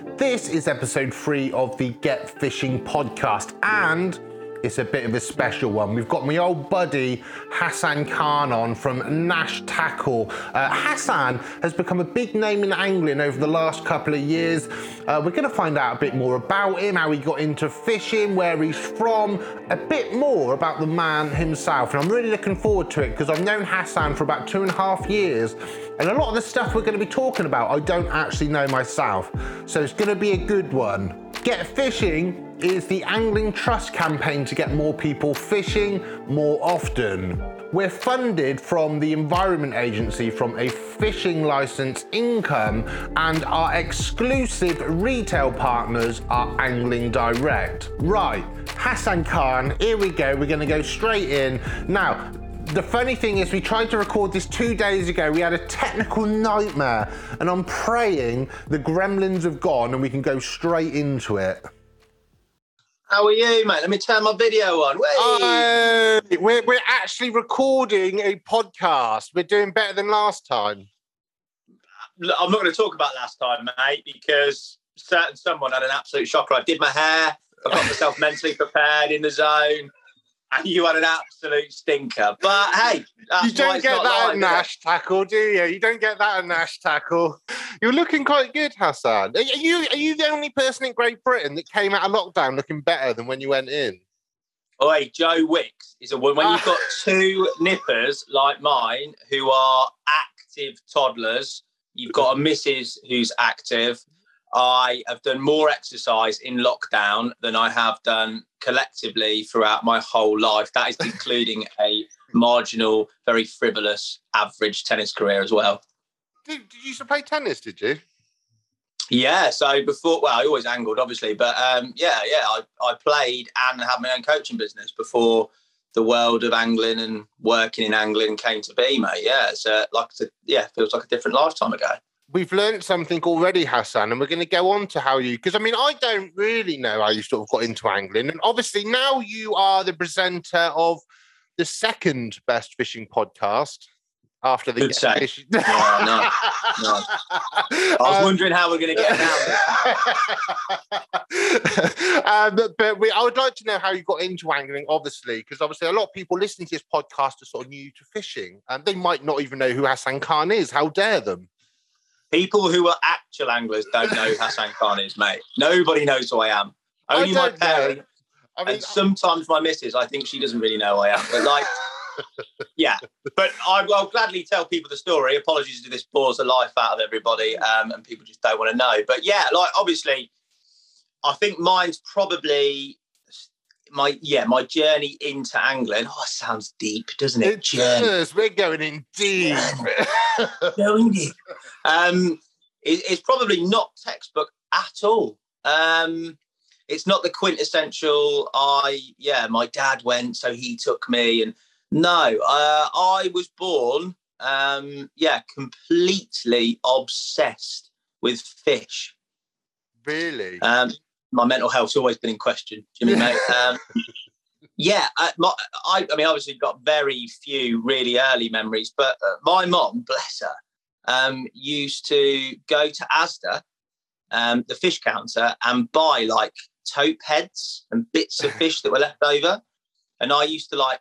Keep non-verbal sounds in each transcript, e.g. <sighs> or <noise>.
This is episode three of the Get Fishing podcast, and it's a bit of a special one. We've got my old buddy Hassan Khan on from Nash Tackle. Uh, Hassan has become a big name in angling over the last couple of years. Uh, we're going to find out a bit more about him, how he got into fishing, where he's from, a bit more about the man himself. And I'm really looking forward to it because I've known Hassan for about two and a half years. And a lot of the stuff we're going to be talking about, I don't actually know myself. So it's going to be a good one. Get Fishing is the Angling Trust campaign to get more people fishing more often. We're funded from the Environment Agency from a fishing license income, and our exclusive retail partners are Angling Direct. Right, Hassan Khan, here we go. We're going to go straight in. Now, the funny thing is, we tried to record this two days ago. We had a technical nightmare, and I'm praying the gremlins have gone and we can go straight into it. How are you, mate? Let me turn my video on. We're, we're actually recording a podcast. We're doing better than last time. I'm not going to talk about last time, mate, because certain someone had an absolute shocker. I did my hair. I got myself <laughs> mentally prepared in the zone and <laughs> you had an absolute stinker. But hey, you don't get that at Nash tackle, do you? You don't get that at Nash tackle. You're looking quite good, Hassan. Are you are you the only person in Great Britain that came out of lockdown looking better than when you went in? Oh, hey, Joe Wicks is a when you've got <laughs> two nippers like mine who are active toddlers. You've got a missus who's active I have done more exercise in lockdown than I have done collectively throughout my whole life. That is including <laughs> a marginal, very frivolous, average tennis career as well. Did, did you used to play tennis? Did you? Yeah. So before, well, I always angled, obviously, but um, yeah, yeah, I, I played and had my own coaching business before the world of angling and working in angling came to be, mate. Yeah, so like, a, yeah, feels like a different lifetime ago we've learned something already, Hassan, and we're going to go on to how you. Because I mean, I don't really know how you sort of got into angling, and obviously now you are the presenter of the second best fishing podcast after the say. no, no, no. <laughs> I was um, wondering how we're going to get around <laughs> um, but we, I would like to know how you got into angling, obviously, because obviously a lot of people listening to this podcast are sort of new to fishing, and they might not even know who Hassan Khan is. How dare them? People who are actual anglers don't know who Hassan Khan is, mate. Nobody knows who I am. Only I my parents. I mean, and sometimes my missus, I think she doesn't really know who I am. But like, <laughs> yeah. But I will gladly tell people the story. Apologies to this bores the life out of everybody, um, and people just don't want to know. But yeah, like obviously, I think mine's probably my yeah my journey into angling. Oh, it sounds deep, doesn't it? It journey. does. We're going in deep. <laughs> going deep. Um, it, it's probably not textbook at all. Um, it's not the quintessential. I yeah, my dad went, so he took me, and no, uh, I was born. Um, yeah, completely obsessed with fish. Really? Um, my mental health's always been in question, Jimmy, mate. Um, <laughs> yeah, I, my, I, I, mean, obviously got very few really early memories, but uh, my mom, bless her, um, used to go to Asda, um, the fish counter, and buy like tope heads and bits of fish that were left over. And I used to like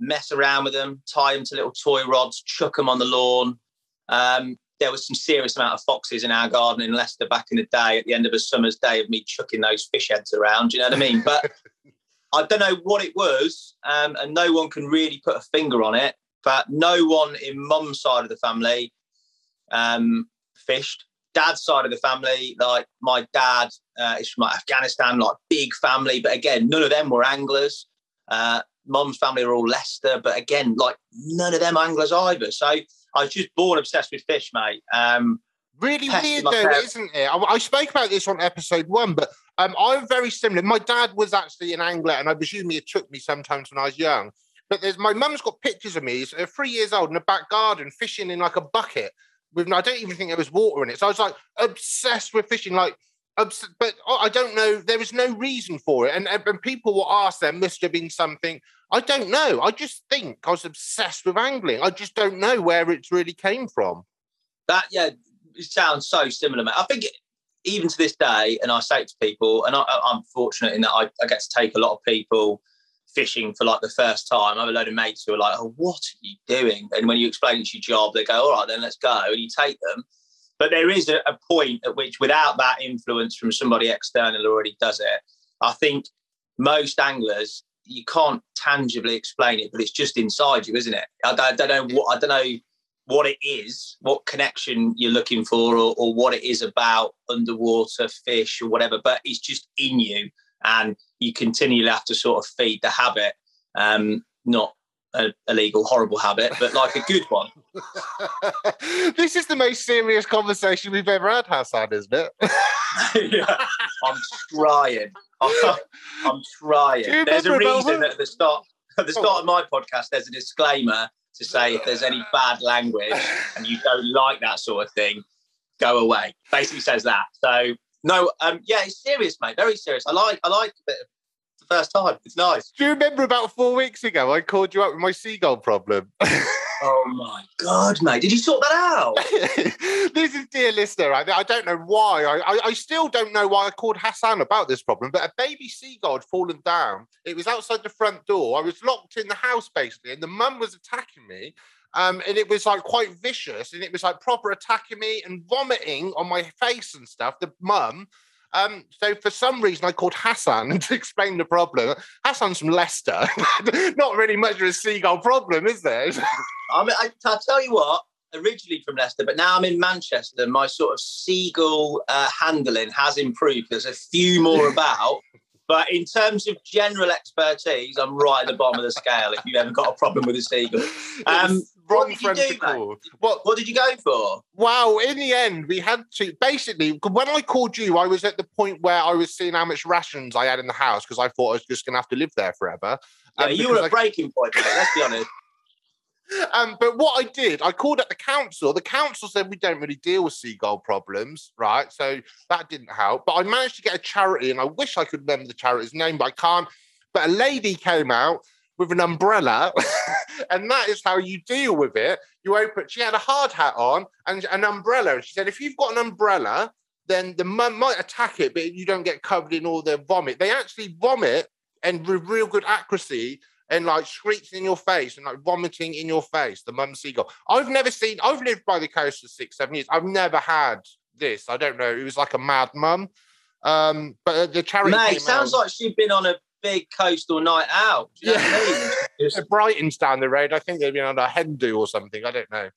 mess around with them, tie them to little toy rods, chuck them on the lawn. Um, there was some serious amount of foxes in our garden in Leicester back in the day at the end of a summer's day of me chucking those fish heads around. You know what I mean? But <laughs> I don't know what it was, um, and no one can really put a finger on it. But no one in mum's side of the family um, fished. Dad's side of the family, like my dad uh, is from like Afghanistan, like big family, but again, none of them were anglers. Uh, mum's family were all Leicester, but again, like none of them anglers either. So I was just born obsessed with fish, mate. Um, really weird, though, isn't it? I, I, spoke about this on episode one, but um, I'm very similar. My dad was actually an angler, and I presume he took me sometimes when I was young. But there's my mum's got pictures of me. He's uh, three years old in a back garden fishing in like a bucket with. I don't even think there was water in it. So I was like obsessed with fishing, like. Obs- but I don't know. There is no reason for it, and, and people will ask. There must have been something I don't know. I just think I was obsessed with angling. I just don't know where it's really came from. That yeah, it sounds so similar, mate. I think it, even to this day, and I say it to people, and I, I'm fortunate in that I, I get to take a lot of people fishing for like the first time. I have a load of mates who are like, "Oh, what are you doing?" And when you explain it's your job, they go, "All right, then let's go," and you take them. But there is a, a point at which, without that influence from somebody external who already does it, I think most anglers you can't tangibly explain it, but it's just inside you, isn't it? I, I don't know what I don't know what it is, what connection you're looking for, or, or what it is about underwater fish or whatever, but it's just in you, and you continually have to sort of feed the habit, um, not a illegal, horrible habit, but like a good one. <laughs> this is the most serious conversation we've ever had, Hassan, isn't it? <laughs> yeah, I'm trying. I'm, I'm trying. There's a reason that at the start, at the start of my podcast, there's a disclaimer to say if there's any bad language and you don't like that sort of thing, go away. Basically says that. So no, um, yeah, it's serious, mate. Very serious. I like, I like a bit of the first time. It's nice. Do you remember about four weeks ago I called you up with my seagull problem? <laughs> oh my god, mate! Did you sort that out? <laughs> this is dear listener. I, I don't know why. I, I, I still don't know why I called Hassan about this problem. But a baby seagull had fallen down. It was outside the front door. I was locked in the house basically, and the mum was attacking me. Um, and it was like quite vicious, and it was like proper attacking me and vomiting on my face and stuff. The mum. Um, so for some reason, I called Hassan <laughs> to explain the problem. Hassan's from Leicester. <laughs> Not really much of a seagull problem, is there? <laughs> I mean, I, I tell you what, originally from Leicester, but now I'm in Manchester. My sort of seagull uh, handling has improved. There's a few more about. But in terms of general expertise, I'm right at the bottom of the scale. If you've ever got a problem with a seagull, um, wrong friend to call. What What did you go for? Wow! In the end, we had to basically. When I called you, I was at the point where I was seeing how much rations I had in the house because I thought I was just going to have to live there forever. Yeah, um, you were at I... breaking point. Mate, let's be honest. <laughs> Um, but what I did, I called up the council. The council said we don't really deal with seagull problems, right? So that didn't help. But I managed to get a charity, and I wish I could remember the charity's name, but I can't. But a lady came out with an umbrella, <laughs> and that is how you deal with it. You open. She had a hard hat on and an umbrella, and she said, if you've got an umbrella, then the mum might attack it, but you don't get covered in all the vomit. They actually vomit and with real good accuracy and like screeching in your face and like vomiting in your face, the mum seagull. I've never seen, I've lived by the coast for six, seven years. I've never had this. I don't know. It was like a mad mum. Um, but the charity. Mate, sounds out. like she'd been on a big coastal night out. You know yeah. I mean? <laughs> Brighton's down the road. I think they've been on a hen do or something. I don't know.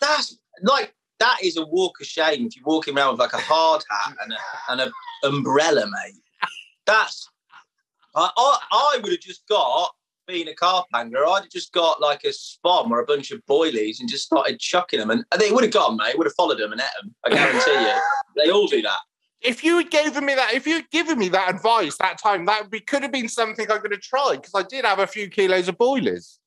That's like, that is a walk of shame if you're walking around with like a hard hat and a, and a umbrella, mate. That's I, I, I would have just got being a carpenter, I'd have just got like a spom or a bunch of boilies and just started chucking them, and they would have gone, mate. Would have followed them and ate them. I guarantee you. They all do that. If you had given me that, if you had given me that advice that time, that be, could have been something I could have tried because I did have a few kilos of boilies.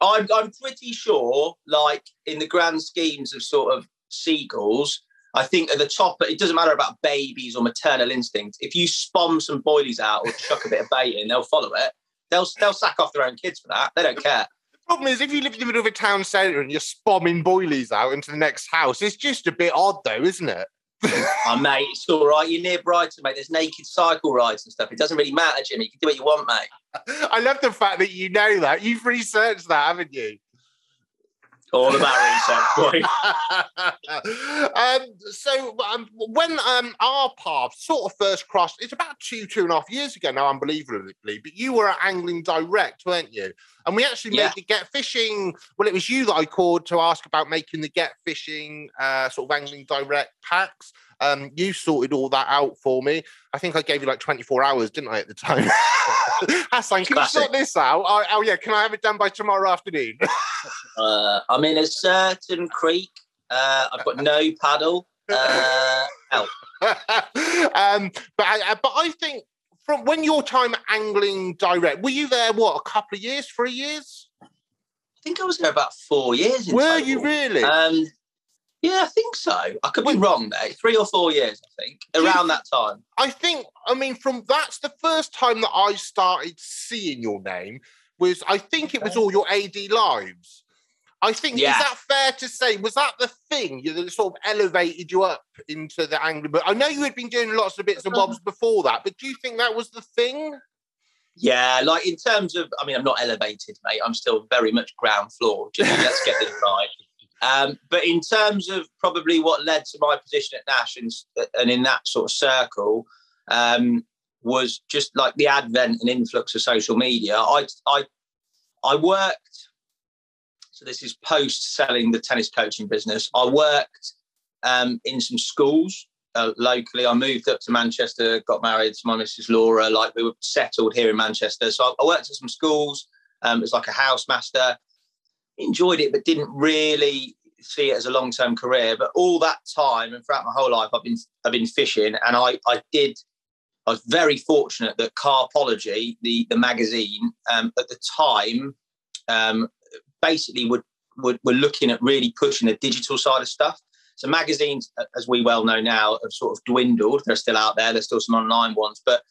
I'm, I'm pretty sure, like in the grand schemes of sort of seagulls, I think at the top, it doesn't matter about babies or maternal instinct. If you spom some boilies out or chuck a bit of bait in, they'll follow it. They'll they'll sack off their own kids for that. They don't care. The problem is, if you live in the middle of a town centre and you're spomming boilies out into the next house, it's just a bit odd, though, isn't it? Oh, mate, it's all right. You're near Brighton, mate. There's naked cycle rides and stuff. It doesn't really matter, Jimmy. You can do what you want, mate. <laughs> I love the fact that you know that. You've researched that, haven't you? All about research. <laughs> um, so um, when um, our paths sort of first crossed, it's about two, two and a half years ago now, unbelievably. But you were at Angling Direct, weren't you? And we actually yeah. made the Get Fishing. Well, it was you that I called to ask about making the Get Fishing uh, sort of Angling Direct packs. Um, you sorted all that out for me. I think I gave you like 24 hours, didn't I, at the time? <laughs> Hassan, can Classic. you sort this out? Oh, oh, yeah, can I have it done by tomorrow afternoon? <laughs> uh, I'm in a certain creek. Uh, I've got no paddle. Uh, help. <laughs> um, but I, but I think from when your time angling direct, were you there? What a couple of years, three years? I think I was there about four years. Were total. you really? Um, yeah, I think so. I could be wrong there. Three or four years, I think, around that time. I think. I mean, from that's the first time that I started seeing your name. Was I think it was all your AD lives. I think Yeah. is that fair to say? Was that the thing you- that sort of elevated you up into the angling? But I know you had been doing lots of bits and bobs <laughs> before that. But do you think that was the thing? Yeah, like in terms of, I mean, I'm not elevated, mate. I'm still very much ground floor. Just let's get this right. Um, but in terms of probably what led to my position at Nash and, and in that sort of circle um, was just like the advent and influx of social media. I I I worked. So this is post selling the tennis coaching business. I worked um, in some schools uh, locally. I moved up to Manchester, got married to my Mrs. Laura. Like we were settled here in Manchester. So I, I worked at some schools um, as like a housemaster. Enjoyed it, but didn't really see it as a long term career. But all that time and throughout my whole life, I've been I've been fishing, and I I did. I was very fortunate that Carpology, the the magazine, um, at the time, um, basically would, would were looking at really pushing the digital side of stuff. So magazines, as we well know now, have sort of dwindled. They're still out there. There's still some online ones, but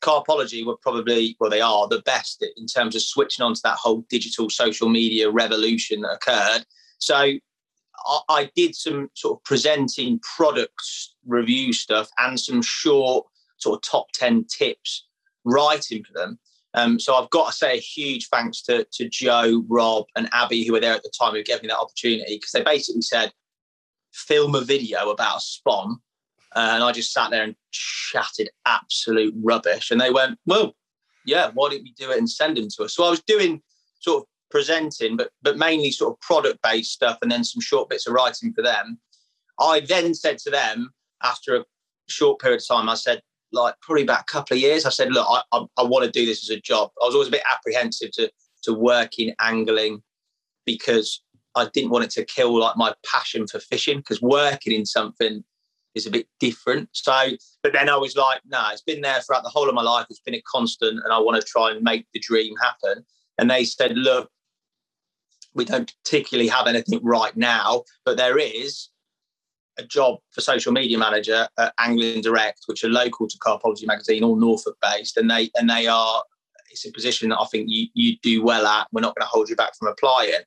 Carpology were probably, well, they are the best in terms of switching on to that whole digital social media revolution that occurred. So I, I did some sort of presenting products review stuff and some short sort of top 10 tips writing for them. Um, so I've got to say a huge thanks to, to Joe, Rob, and Abby, who were there at the time, who gave me that opportunity because they basically said, film a video about a spawn. And I just sat there and chatted absolute rubbish. And they went, well, yeah, why don't we do it and send them to us? So I was doing sort of presenting, but but mainly sort of product based stuff, and then some short bits of writing for them. I then said to them after a short period of time, I said, like probably about a couple of years, I said, look, I, I, I want to do this as a job. I was always a bit apprehensive to to work in angling because I didn't want it to kill like my passion for fishing because working in something is a bit different. So, but then I was like, no, nah, it's been there throughout the whole of my life. It's been a constant, and I want to try and make the dream happen. And they said, look, we don't particularly have anything right now, but there is a job for social media manager at Angling Direct, which are local to Carpology Magazine, all Norfolk based, and they and they are. It's a position that I think you you do well at. We're not going to hold you back from applying.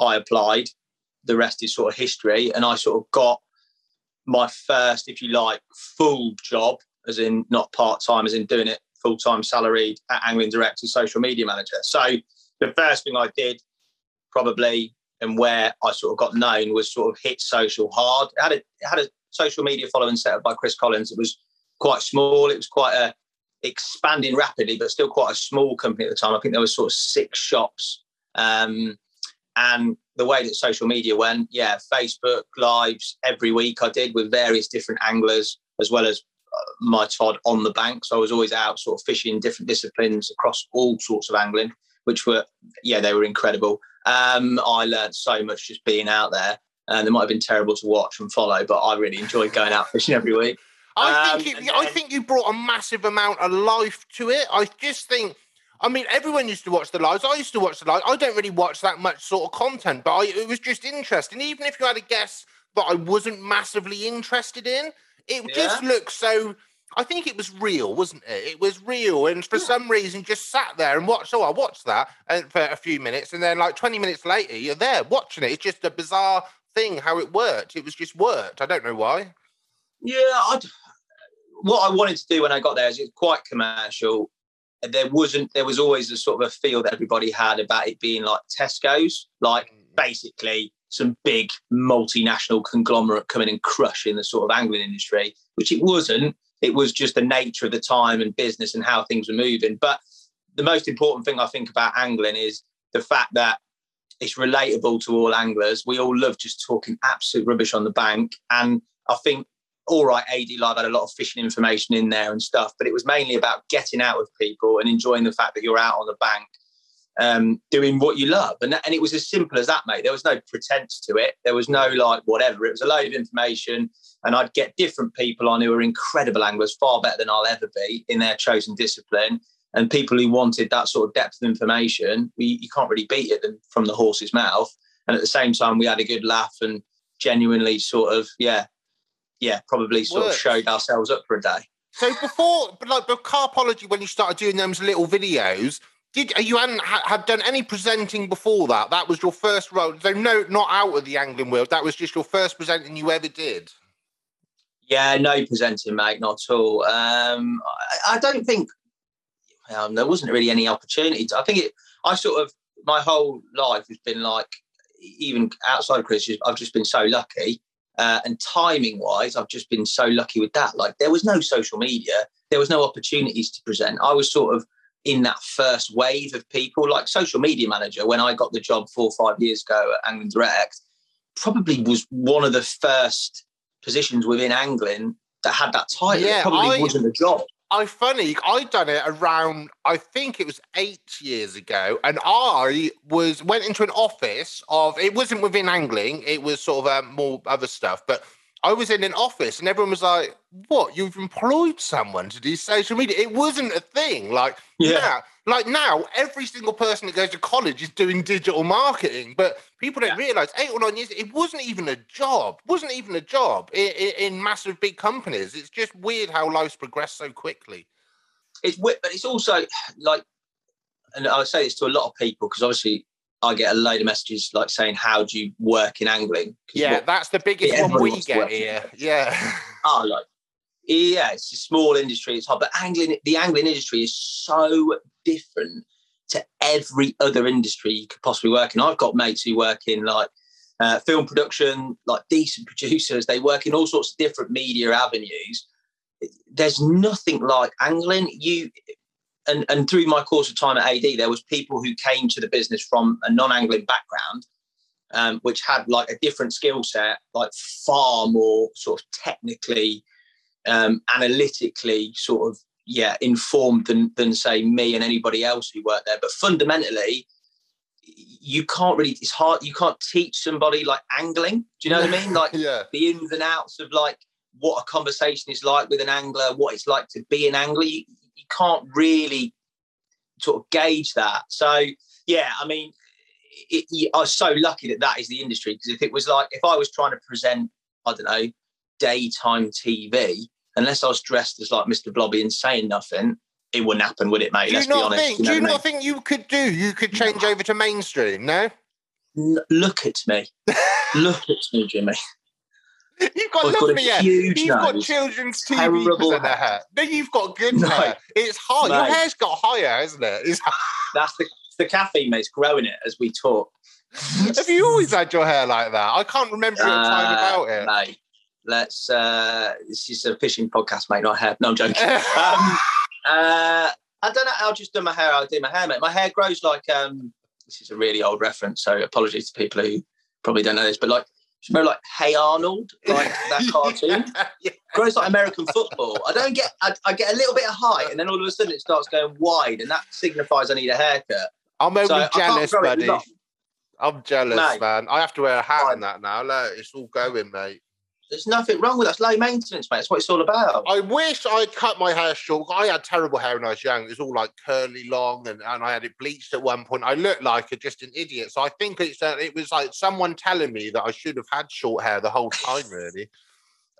I applied. The rest is sort of history, and I sort of got my first, if you like, full job, as in not part time, as in doing it full time salaried at Angling Direct as social media manager. So the first thing I did, probably, and where I sort of got known was sort of hit social hard. It had a it had a social media following set up by Chris Collins. It was quite small. It was quite a expanding rapidly, but still quite a small company at the time. I think there was sort of six shops. Um, and the way that social media went, yeah, Facebook lives every week I did with various different anglers, as well as uh, my Todd on the bank. So I was always out sort of fishing different disciplines across all sorts of angling, which were, yeah, they were incredible. Um, I learned so much just being out there. And they might have been terrible to watch and follow, but I really enjoyed going out fishing every week. I Um, think it, I think you brought a massive amount of life to it. I just think, I mean, everyone used to watch the lives. I used to watch the lives. I don't really watch that much sort of content, but I, it was just interesting. Even if you had a guess that I wasn't massively interested in, it just looked so. I think it was real, wasn't it? It was real, and for Yeah. some reason, just sat there and watched. Oh, I watched that and for a few minutes, and then like twenty minutes later, you're there watching it. It's just a bizarre thing how it worked. It was just worked. I don't know why. Yeah, I'd, what I wanted to do when I got there is it's quite commercial. There wasn't. There was always a sort of a feel that everybody had about it being like Tesco's, like mm. basically some big multinational conglomerate coming and crushing the sort of angling industry, which it wasn't. It was just the nature of the time and business and how things were moving. But the most important thing I think about angling is the fact that it's relatable to all anglers. We all love just talking absolute rubbish on the bank. And I think, all right, AD Live had a lot of fishing information in there and stuff, but it was mainly about getting out with people and enjoying the fact that you're out on the bank um, doing what you love. And, that, and it was as simple as that, mate. There was no pretense to it. There was no like whatever. It was a load of information. And I'd get different people on who were incredible anglers, far better than I'll ever be in their chosen discipline. And people who wanted that sort of depth of information, we, you can't really beat it from the horse's mouth. And at the same time, we had a good laugh and genuinely sort of, yeah, yeah, probably sort of showed ourselves up for a day. So before, but like, but Carpology, when you started doing those little videos, did you hadn't ha- had done any presenting before that? That was your first role. So no, not out of the angling world. That was just your first presenting you ever did. Yeah, no presenting, mate, not at all. Um, I, I don't think um, there wasn't really any opportunity. I think it. I sort of my whole life has been like, even outside of Chris, I've just been so lucky. Uh, and timing wise, I've just been so lucky with that. Like there was no social media, there was no opportunities to present. I was sort of in that first wave of people, like social media manager, when I got the job four or five years ago at Angling Direct, probably was one of the first positions within Anglin that had that title. Yeah, it probably I- wasn't a job. I funny, I done it around I think it was eight years ago, and I was went into an office of it wasn't within angling, it was sort of um, more other stuff, but I was in an office and everyone was like, "What? You've employed someone to do social media?" It wasn't a thing. Like Yeah. now, like now, every single person that goes to college is doing digital marketing, but people don't realize eight or nine years it wasn't even a job. wasn't even a job in, in massive big companies. It's just weird how life's progressed so quickly. It's but it's also <sighs> like, and I say this to a lot of people because obviously I get a load of messages like saying, "How do you work in angling?" Yeah, what- that's the biggest Yeah, one we get here. Yeah. are <laughs> ah, like yeah it's a small industry it's hard but angling the angling industry is so different to every other industry you could possibly work in. I've got mates who work in like uh, film production like decent <laughs> producers. They work in all sorts of different media avenues. There's nothing like angling. You and, and through my course of time at AD there was people who came to the business from a non-angling background um, which had like a different skill set, like far more sort of technically, um, analytically sort of yeah informed than than say me and anybody else who worked there. But fundamentally, you can't really. It's hard. You can't teach somebody like angling. Do you know what I mean? <laughs> Like yeah. the ins and outs of like what a conversation is like with an angler, what it's like to be an angler. You, you can't really sort of gauge that. So yeah, I mean, it, it, I was so lucky that that is the industry because if it was like if I was trying to present, I don't know, daytime TV, unless I was dressed as like Mr. Blobby and saying nothing, it wouldn't happen, would it, mate? Do you Let's be not honest. think? you know do you I not think you could do? You could change over to mainstream. No. L- look at me, <laughs> look at me, Jimmy. You've got got lovely hair. You've got children's TV hair. hair. No, you've got good No. hair. It's high. Your hair's got higher, hasn't it? It's, <laughs> That's the, the caffeine, mate. It's growing it as we talk. have you always had your hair like that? I can't remember a time Uh, about it. Mate, let's. Uh, this is a fishing podcast, mate. Not hair. No, I'm joking. <laughs> um, uh, I don't know. I'll just do my hair. I'll do my hair, mate. My hair grows like. Um, this is a really old reference, so apologies to people who probably don't know this, but like, you remember like Hey Arnold, like <laughs> that cartoon? Yeah. grows like American football. I don't get. I, I get a little bit of height, and then all of a sudden it starts going wide, and that signifies I need a haircut. I'm only So jealous, buddy. I'm jealous, Mate. man. I have to wear a hat and that now. Look, it's all going, mate. There's nothing wrong with that. It's low maintenance, mate. That's what it's all about. I wish I'd cut my hair short. I had terrible hair when I was young. It was all like curly, long, and, and I had it bleached at one point. I looked like a, just an idiot. So I think it's uh, it was like someone telling me that I should have had short hair the whole time, <laughs> really.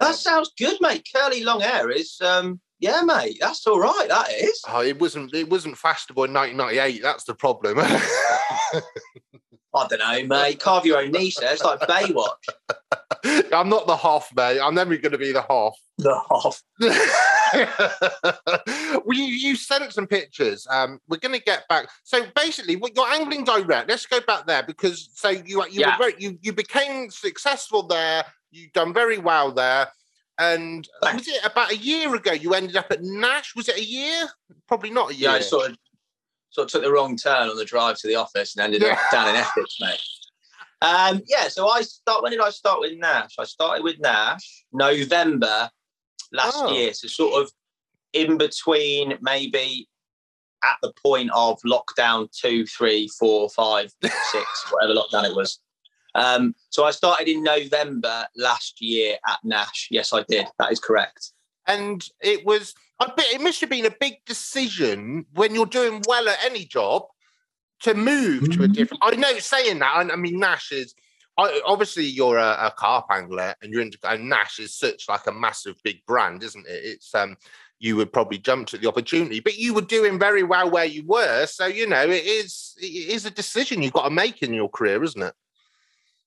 That sounds good, mate. Curly long hair is, um, yeah, mate. That's all right. That is. Oh, it wasn't it wasn't fashionable in 1998. That's the problem. <laughs> I don't know, mate. Carve your own niche. There. It's like Baywatch. <laughs> <laughs> I'm not the Hoff, mate. I'm never going to be the Hoff. The Hoff. <laughs> well, you, you sent some pictures. Um, we're going to get back. So basically, what you're angling direct. Let's go back there because so you you Yeah. were very, you you became successful there. You've done very well there. And Thanks. was it about a year ago you ended up at Nash? Was it a year? Probably not a year. Yeah, I sort of, sort of took the wrong turn on the drive to the office and ended up <laughs> down in Essex, mate. Um, yeah, so I start. When did I start with Nash? I started with Nash November last Oh. year. So sort of in between, maybe at the point of lockdown two, three, four, five, <laughs> six, whatever lockdown it was. Um, so I started in November last year at Nash. Yes, I did. That is correct. and it was I bet it must have been a big decision when you're doing well at any job to move to a Mhm. different. I know saying that. I, I mean, Nash is I, obviously you're a, a carp angler and you're into and Nash is such like a massive big brand, isn't it? It's um you would probably jump to the opportunity, but you were doing very well where you were. So you know it is it is a decision you've got to make in your career, isn't it?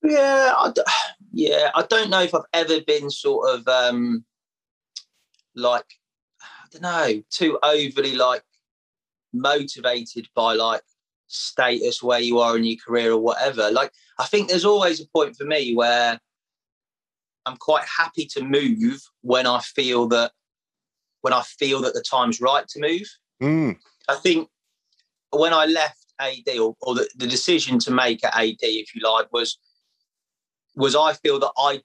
Yeah, I d- <sighs> yeah. I don't know if I've ever been sort of um like I don't know too overly like motivated by like status where you are in your career or whatever. Like I think there's always a point for me where I'm quite happy to move when I feel that when I feel that the time's right to move. Mm. I think when I left AD or, or the, the decision to make at AD, if you like, was was I feel that I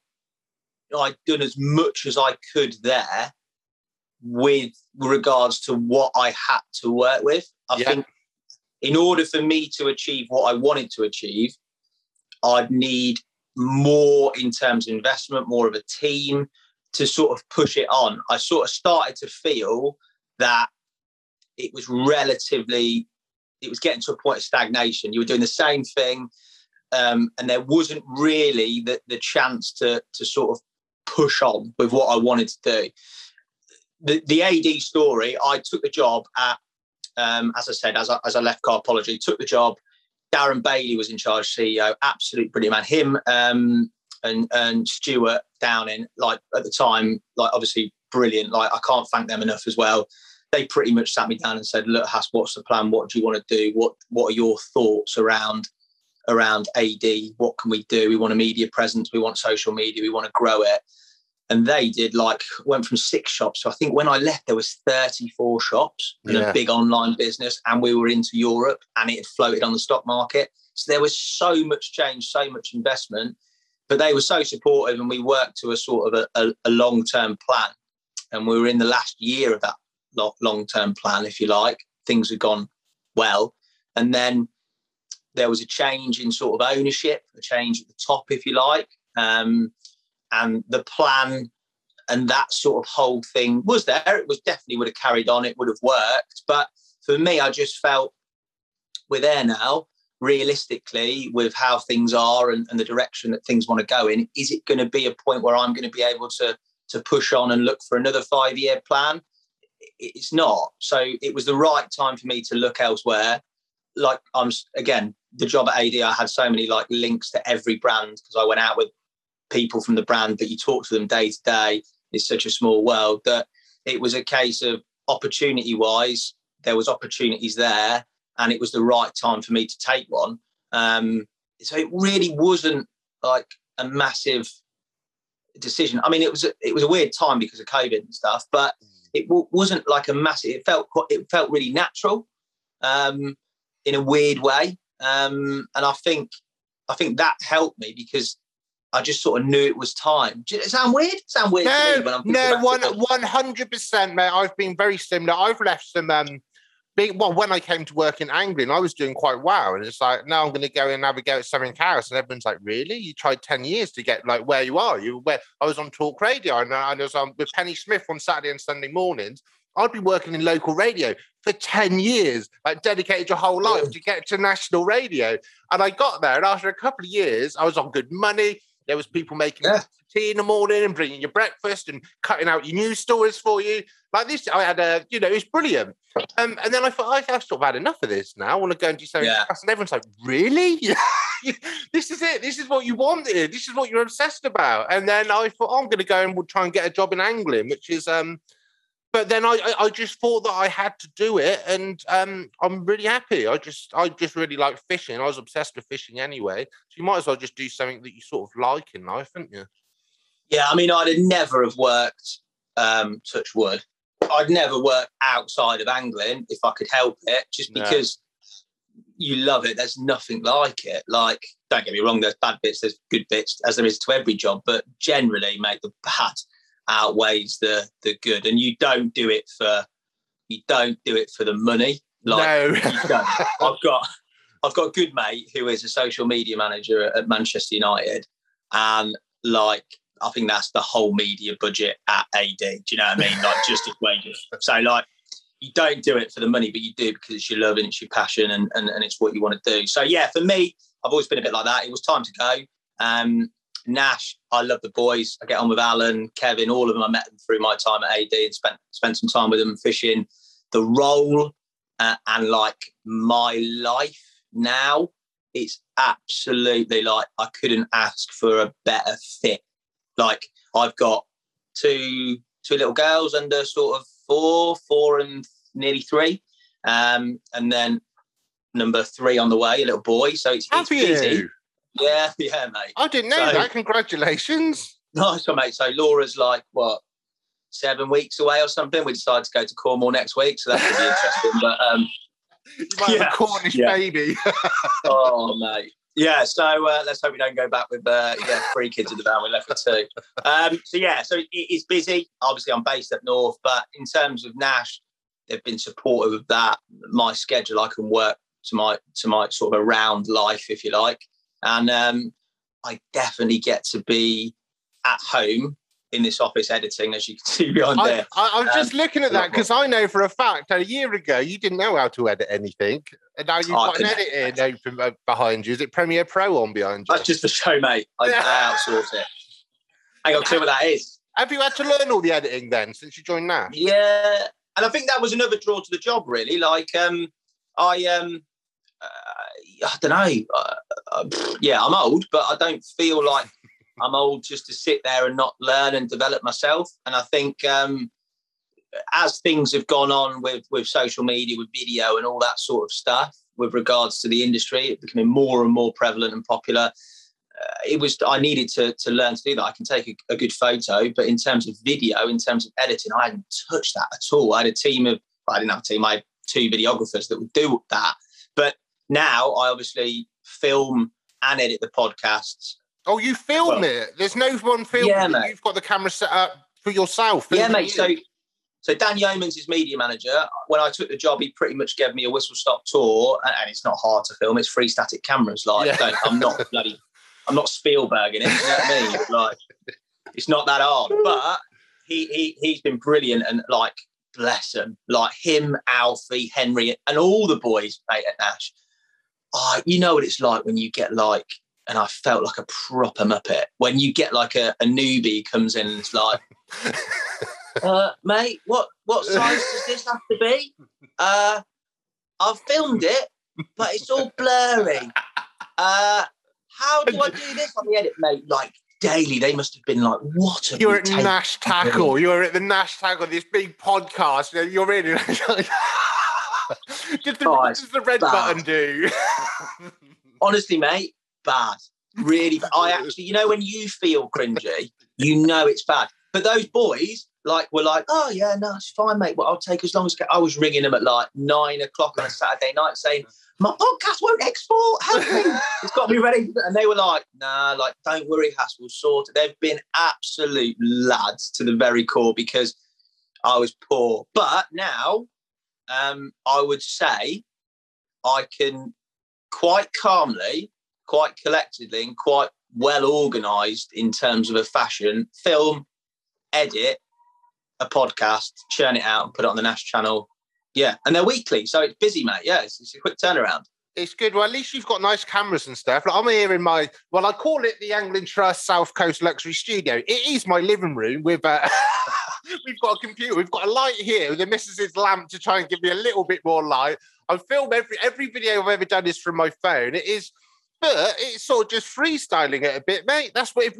I'd done as much as I could there with regards to what I had to work with. I Yeah. think in order for me to achieve what I wanted to achieve, I'd need more in terms of investment, more of a team to sort of push it on. I sort of started to feel that it was relatively, it was getting to a point of stagnation. You were doing the same thing, um, and there wasn't really the, the chance to to sort of push on with what I wanted to do. The the AD story, I took the job at, um, as I said, as I, as I left Carpology, took the job. Darren Bailey was in charge, CEO, absolute brilliant man. Him um, and and Stuart Downing, like at the time, like obviously brilliant. Like I can't thank them enough as well. They pretty much sat me down and said, "Look, Hass, what's the plan? What do you want to do? What what are your thoughts around around AD? What can we do? We want a media presence. We want social media. We want to grow it." And they did like went from six shops. So I think when I left, there was 34 shops and Yeah. a big online business, and we were into Europe, and it had floated on the stock market. So there was so much change, so much investment, but they were so supportive, and we worked to a sort of a, a, a long term plan. And we were in the last year of that long term plan, if you like. Things had gone well, and then there was a change in sort of ownership, a change at the top, if you like, um, and the plan and that sort of whole thing was there. It was definitely would have carried on. It would have worked, but for me, I just felt we're there now. Realistically, with how things are and, and the direction that things want to go in, is it going to be a point where I'm going to be able to to push on and look for another five year plan? It's not. So it was the right time for me to look elsewhere. Like I'm again, the job at AD, I had so many like links to every brand because I went out with people from the brand that you talk to them day to day. It's such a small world that it was a case of opportunity wise, there was opportunities there, and it was the right time for me to take one. Um, so it really wasn't like a massive decision. I mean, it was a, it was a weird time because of COVID and stuff, but it w- wasn't like a massive. It felt quite, it felt really natural, um, in a weird way, um, and I think I think that helped me because I just sort of knew it was time. Does it sound weird? Sound weird to No, no, one one hundred percent, mate. I've been very similar. I've left some um big well when I came to work in angling, I was doing quite well. And it's like now I'm gonna go and navigate at something else. And everyone's like, Really? You tried 10 years to get like where you are. You where I was on talk radio and I was on with Penny Smith on Saturday and Sunday mornings. I'd be working in local radio for 10 years, like dedicated your whole life to get to national radio. And I got there, and after a couple of years, I was on good money. There was people making Yeah. tea in the morning and bringing your breakfast and cutting out your news stories for you. Like this, I had a, you know, it's brilliant. Um, and then I thought, I- I've sort of had enough of this now. I want to go and do something Yeah. else. And everyone's like, really? <laughs> this is it. This is what you wanted. This is what you're obsessed about. And then I thought, oh, I'm going to go and we'll try and get a job in angling, which is, um, but then I, I, just thought that I had to do it, and um, I'm really happy. I just, I just really like fishing. I was obsessed with fishing anyway, so you might as well just do something that you sort of like in life, haven't you? Yeah, I mean, I'd have never have worked um, touch wood. I'd never work outside of angling if I could help it, just No. because you love it. There's nothing like it. Like, don't get me wrong, there's bad bits, there's good bits, as there is to every job, but generally, mate, the bad outweighs the the good, and you don't do it for you don't do it for the money. Like, no. <laughs> I've got I've got a good mate who is a social media manager at Manchester United, and like I think that's the whole media budget at AD. Do you know what I mean? Like just his wages. So like you don't do it for the money, but you do because it's your love and it's your passion and, and, and it's what you want to do. So yeah, for me, I've always been a bit like that. It was time to go. Um, Nash, I love the boys. I get on with Alan, Kevin, all of them. I met them through my time at AD and spent spent some time with them fishing. The role uh, and like my life now, it's absolutely like I couldn't ask for a better fit. Like I've got two two little girls under sort of four, four and nearly three, um, and then number three on the way, a little boy. So it's, it's busy. Yeah, <laughs> yeah, mate. I didn't know so, that. Congratulations. Nice one, mate. So Laura's like what seven weeks away or something. We decided to go to Cornwall next week, so that could be interesting. But um, you might yeah, have a Cornish yeah. baby. <laughs> oh, mate. Yeah, so uh, let's hope we don't go back with uh, yeah three kids in the van. We left with two. Um, so yeah, so it, it's busy. Obviously, I'm based up north, but in terms of Nash, they've been supportive of that. My schedule, I can work to my to my sort of around life, if you like, and um, I definitely get to be at home in this office editing, as you can <laughs> see behind there. I, I was um, just looking at that because I know for a fact a year ago you didn't know how to edit anything, and now you've got an editing open behind you. Is it Premiere Pro on behind you? That's just for show, mate. I, I outsource it. Hang on, tell what that is. Have you had to learn all the editing then since you joined now? Yeah, and I think that was another draw to the job, really. Like, um, I um, uh, I don't know. Uh, uh, yeah, I'm old, but I don't feel like I'm old just to sit there and not learn and develop myself. And I think um, as things have gone on with with social media, with video, and all that sort of stuff, with regards to the industry, it becoming more and more prevalent and popular. Uh, it was I needed to to learn to do that. I can take a, a, good photo, but in terms of video, in terms of editing, I hadn't touched that at all. I had a team of I didn't have a team. I had two videographers that would do that. Now I obviously film and edit the podcasts Oh, you film well, it. There's no one filming. Yeah, mate. You've got the camera set up for yourself. Yeah, mate. You? So, so Dan Yeomans is media manager. When I took the job, he pretty much gave me a whistle stop tour, and, and it's not hard to film. It's free static cameras. Like, yeah. I'm not <laughs> bloody, I'm not Spielberg in it. You know what I mean? <laughs> Like, it's not that hard. But he he he's been brilliant, and like, bless him, like him, Alfie, Henry, and all the boys, mate, at Nash. Oh, you know what it's like when you get like and I felt like a proper muppet. When you get like a, a newbie comes in and it's like, <laughs> uh, mate, what what size does this have to be? Uh, I've filmed it, but it's all blurry. Uh, how do I do this on the edit, mate? Like daily, they must have been like, "What?" You're at Nash Tackle. You're at the Nash Tackle, this big podcast. You're in. <laughs> <laughs> <laughs> Did the, oh, what does the red bad. button do? <laughs> Honestly, mate, bad. Really bad. I actually, you know, when you feel cringy, you know it's bad. But those boys, like, were like, oh, yeah, no, it's fine, mate. Well, I'll take as long as I was ringing them at like nine o'clock on a Saturday night saying, my podcast won't export. Help <laughs> me. it's got to be ready. And they were like, nah, like, don't worry, Hass, we'll sort it. They've been absolute lads to the very core because I was poor. But now, um, I would say I can quite calmly quite collectedly and quite well organized in terms of a fashion film, edit a podcast, churn it out and put it on the Nash channel. Yeah, and they're weekly, so it's busy, mate. Yeah, it's, it's a quick turnaround. It's good. Well, at least you've got nice cameras and stuff. Like I'm here in my, well, I call it the Angling Trust South Coast Luxury Studio. It is my living room with, uh, <laughs> we've got a computer, we've got a light here. The missus's lamp to try and give me a little bit more light. I film every every video I've ever done is from my phone. It is but it's sort of just freestyling it a bit, mate. That's what if,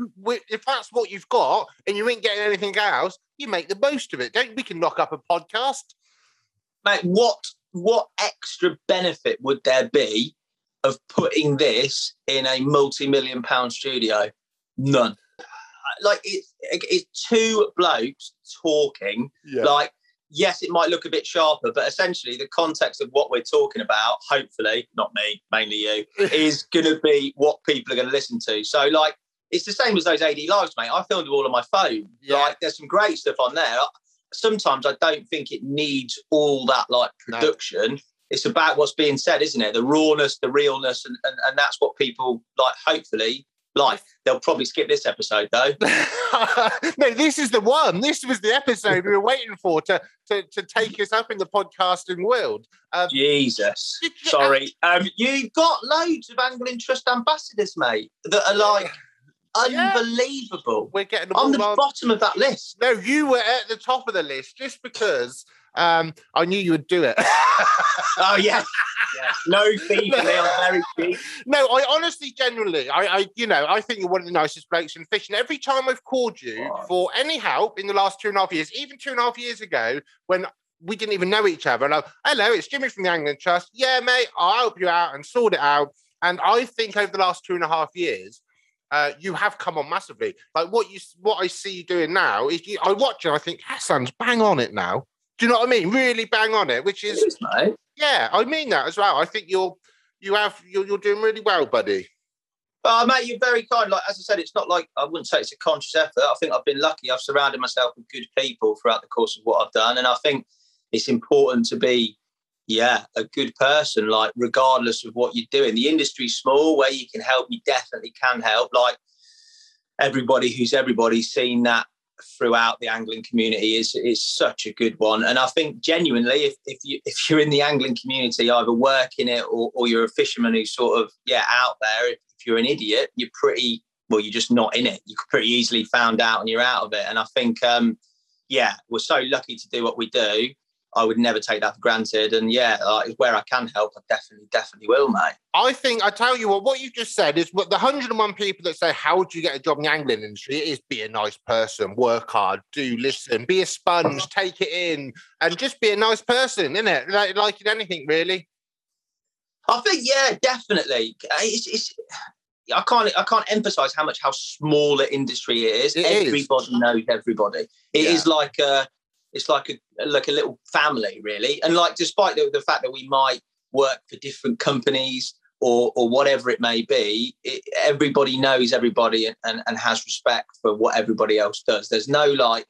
if that's what you've got and you ain't getting anything else, you make the most of it. Don't we can knock up a podcast, mate? What what extra benefit would there be of putting this in a multi-million pound studio? None. Like it's it's two blokes talking. Yeah. Like yes, it might look a bit sharper, but essentially the context of what we're talking about, hopefully, not me, mainly you, <laughs> is going to be what people are going to listen to. So, like, it's the same as those AD lives, mate. I filmed all on my phone. Yeah. Like, there's some great stuff on there. Sometimes I don't think it needs all that like production. No. It's about what's being said, isn't it? The rawness, the realness, and, and, and that's what people like. Hopefully, like. They'll probably skip this episode though. <laughs> no, this is the one. This was the episode we were waiting for to to, to take us up in the podcasting world. Um, Jesus, sorry. Um, you've got loads of angling trust ambassadors, mate, that are like unbelievable. We're getting I'm the on. bottom of that list. No, you were at the top of the list just because um, I knew you would do it. <laughs> Oh yeah, yeah. <laughs> no fee me. I'm very cheap. no, I honestly, genuinely, I, I, you know, I think you're one of the nicest blokes in fishing. Every time I've called you for any help in the last two and a half years, even two and a half years ago, when we didn't even know each other, and I, hello, it's Jimmy from the Angling Trust. Yeah, mate, I'll help you out and sort it out. And I think over the last two and a half years, uh, you have come on massively. Like what you, what I see you doing now is, you, I watch and I think Hassan's bang on it now. Do you know what I mean? Really bang on it, which is yeah, I mean that as well. I think you're you have you're, you're doing really well, buddy. Oh, mate, you're very kind. Like as I said, it's not like I wouldn't say it's a conscious effort. I think I've been lucky. I've surrounded myself with good people throughout the course of what I've done, and I think it's important to be, yeah, a good person. Like regardless of what you're doing, the industry's small. Where you can help, you definitely can help. Like everybody who's everybody's seen that throughout the angling community is is such a good one. And I think genuinely, if if you if you're in the angling community, either work in it or, or you're a fisherman who's sort of yeah out there, if, if you're an idiot, you're pretty well, you're just not in it. You could pretty easily found out and you're out of it. And I think um yeah, we're so lucky to do what we do. I would never take that for granted. And yeah, like, where I can help, I definitely, definitely will, mate. I think I tell you what, what you just said is what the hundred and one people that say, "How would you get a job in the angling industry?" It is be a nice person, work hard, do listen, be a sponge, take it in, and just be a nice person, isn't it? Like, like in anything, really. I think yeah, definitely. It's, it's I can't I can't emphasize how much how small an industry it is. It is. everybody knows everybody. It is Yeah. like a it's like a like a little family really. And like despite the, the fact that we might work for different companies or or whatever it may be, it, everybody knows everybody and, and, and has respect for what everybody else does. There's no like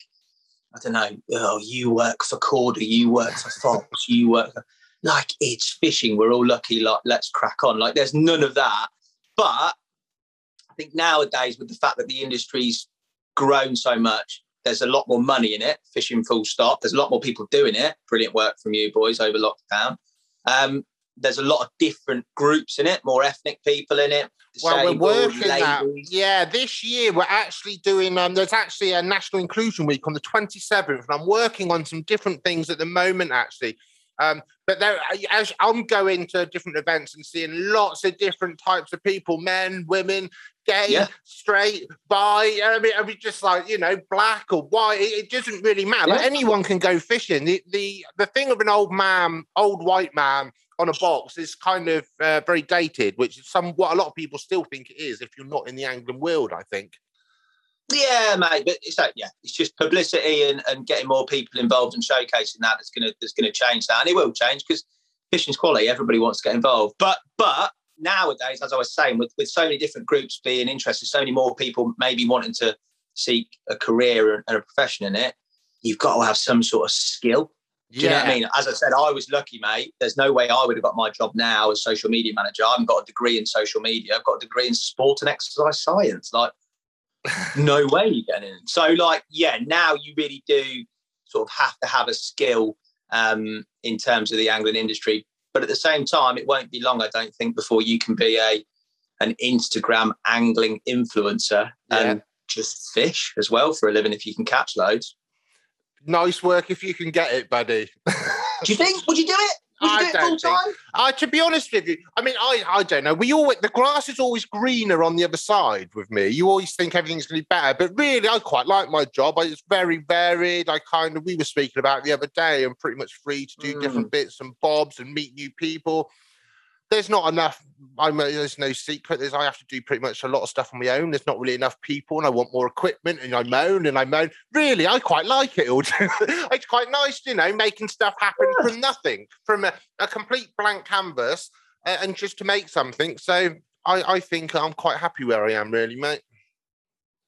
I don't know, oh, you work for Korda, you work for Fox, you work for like it's fishing. We're all lucky, like let's crack on. Like there's none of that. But I think nowadays, with the fact that the industry's grown so much, there's a lot more money in it, fishing full stop. There's a lot more people doing it. Brilliant work from you boys over lockdown. Um, there's a lot of different groups in it, more ethnic people in it. Well, we're working that. Yeah, this year we're actually doing. Um, there's actually a National Inclusion Week on the 27th, and I'm working on some different things at the moment, actually. Um, but there, as I'm going to different events and seeing lots of different types of people: men, women, gay, Yeah. straight, bi. I mean, I mean, just like you know, black or white. It, it doesn't really matter. Like, anyone can go fishing. The the the thing of an old man, old white man on a box is kind of uh, very dated, which is some what a lot of people still think it is if you're not in the angling world. I think. Yeah, mate, but it's like yeah, it's just publicity and, and getting more people involved and showcasing that that's gonna that's gonna change that, and it will change because fishing's quality. Everybody wants to get involved, but but nowadays, as I was saying, with with so many different groups being interested, so many more people maybe wanting to seek a career and, a profession in it, you've got to have some sort of skill. Do you know what I mean? As I said, I was lucky, mate. There's no way I would have got my job now as social media manager. I haven't got a degree in social media. I've got a degree in sport and exercise science. Like, no way you're getting in. So, like, yeah, now you really do sort of have to have a skill um, in terms of the angling industry. But at the same time, it won't be long, I don't think, before you can be a an Instagram angling influencer and just fish as well for a living if you can catch loads. Nice work if you can get it, buddy. <laughs> Do you think? Would you do it? I don't think-? Uh, to be honest with you, I mean, I, I don't know. We always the grass is always greener on the other side with me. You always think everything's going to be better, but really, I quite like my job. I, it's very varied. I kind of we were speaking about the other day. I'm pretty much free to do different bits and bobs and meet new people. There's not enough. I'm there's no secret. There's I have to do pretty much a lot of stuff on my own. There's not really enough people, and I want more equipment. And I moan and I moan. Really, I quite like it all. <laughs> it's quite nice, you know, making stuff happen from nothing, from a, a complete blank canvas, uh, and just to make something. So I, I think I'm quite happy where I am, really, mate.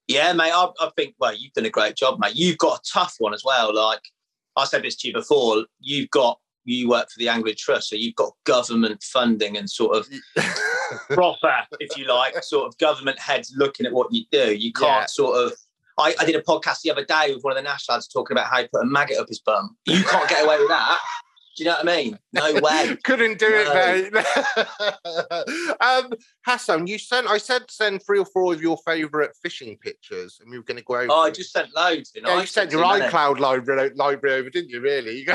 Yeah, mate. I, I think well, you've done a great job, mate. You've got a tough one as well. Like I said this to you before. You've got you work for the Angling Trust, so you've got government funding and sort of <laughs> proper, if you like, sort of government heads looking at what you do. You can't Yeah. sort of. I, I did a podcast the other day with one of the Nash lads talking about how he put a maggot up his bum. You can't get away with that. Do you know what I mean? No <laughs> way. Couldn't do it, mate. <laughs> um, Hassan, you sent. I said send three or four of your favourite fishing pictures, and we were going to go over. Oh, I just sent loads. Didn't Yeah, I? you sent your iCloud library, library over, didn't you? Really?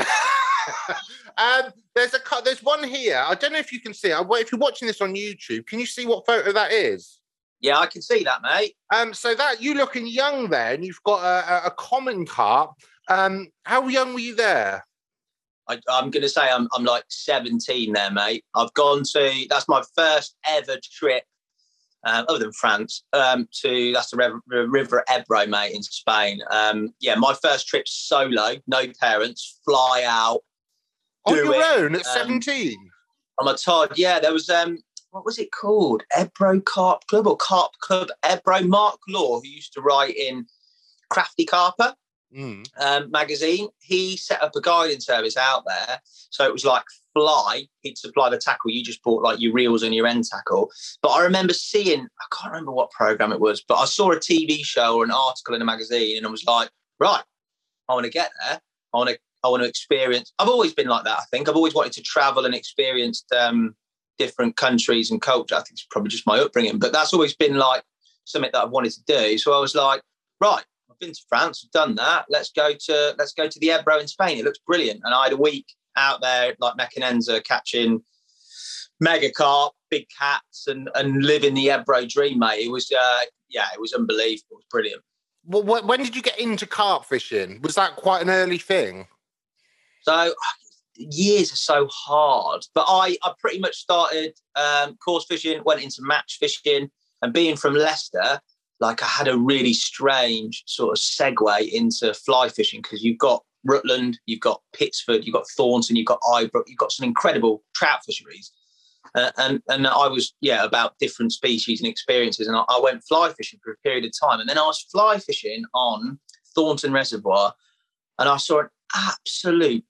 <laughs> um, there's a there's one here. I don't know if you can see it. If you're watching this on YouTube, can you see what photo that is? Yeah, I can see that, mate. Um, so that you looking young there, and you've got a, a, common carp. Um, how young were you there? I, I'm going to say I'm, I'm like 17 there, mate. I've gone to, that's my first ever trip, um, other than France, um, to, that's the River, River Ebro, mate, in Spain. Um, yeah, my first trip solo, no parents, fly out. On your it. own at Um, 17? I'm a Todd. Yeah, there was, um, what was it called? Ebro Carp Club or Carp Club Ebro? Mark Law, who used to write in Crafty Carper Mm. um, magazine, he set up a guiding service out there. So it was like fly, he'd supply the tackle. You just bought like your reels and your end tackle. But I remember seeing, I can't remember what program it was, but I saw a TV show or an article in a magazine and I was like, right, I want to get there. I want to, I want to experience. I've always been like that. I think I've always wanted to travel and experience um, different countries and culture. I think it's probably just my upbringing, but that's always been like something that I've wanted to do. So I was like, right, I've been to France, I've done that. Let's go to let's go to the Ebro in Spain. It looks brilliant. And I had a week out there like Mequinenza catching mega carp, big cats, and and living the Ebro dream, mate. It was uh yeah, it was unbelievable. It was brilliant. Well, when did you get into carp fishing? Was that quite an early thing? So years are so hard. But I I pretty much started um coarse fishing, went into match fishing, and being from Leicester, like I had a really strange sort of segue into fly fishing because you've got Rutland, you've got Pitsford, you've got Thornton, you've got Eyebrook, you've got some incredible trout fisheries. Uh, and and I was yeah about different species and experiences, and I, I went fly fishing for a period of time, and then I was fly fishing on Thornton Reservoir, and I saw an absolute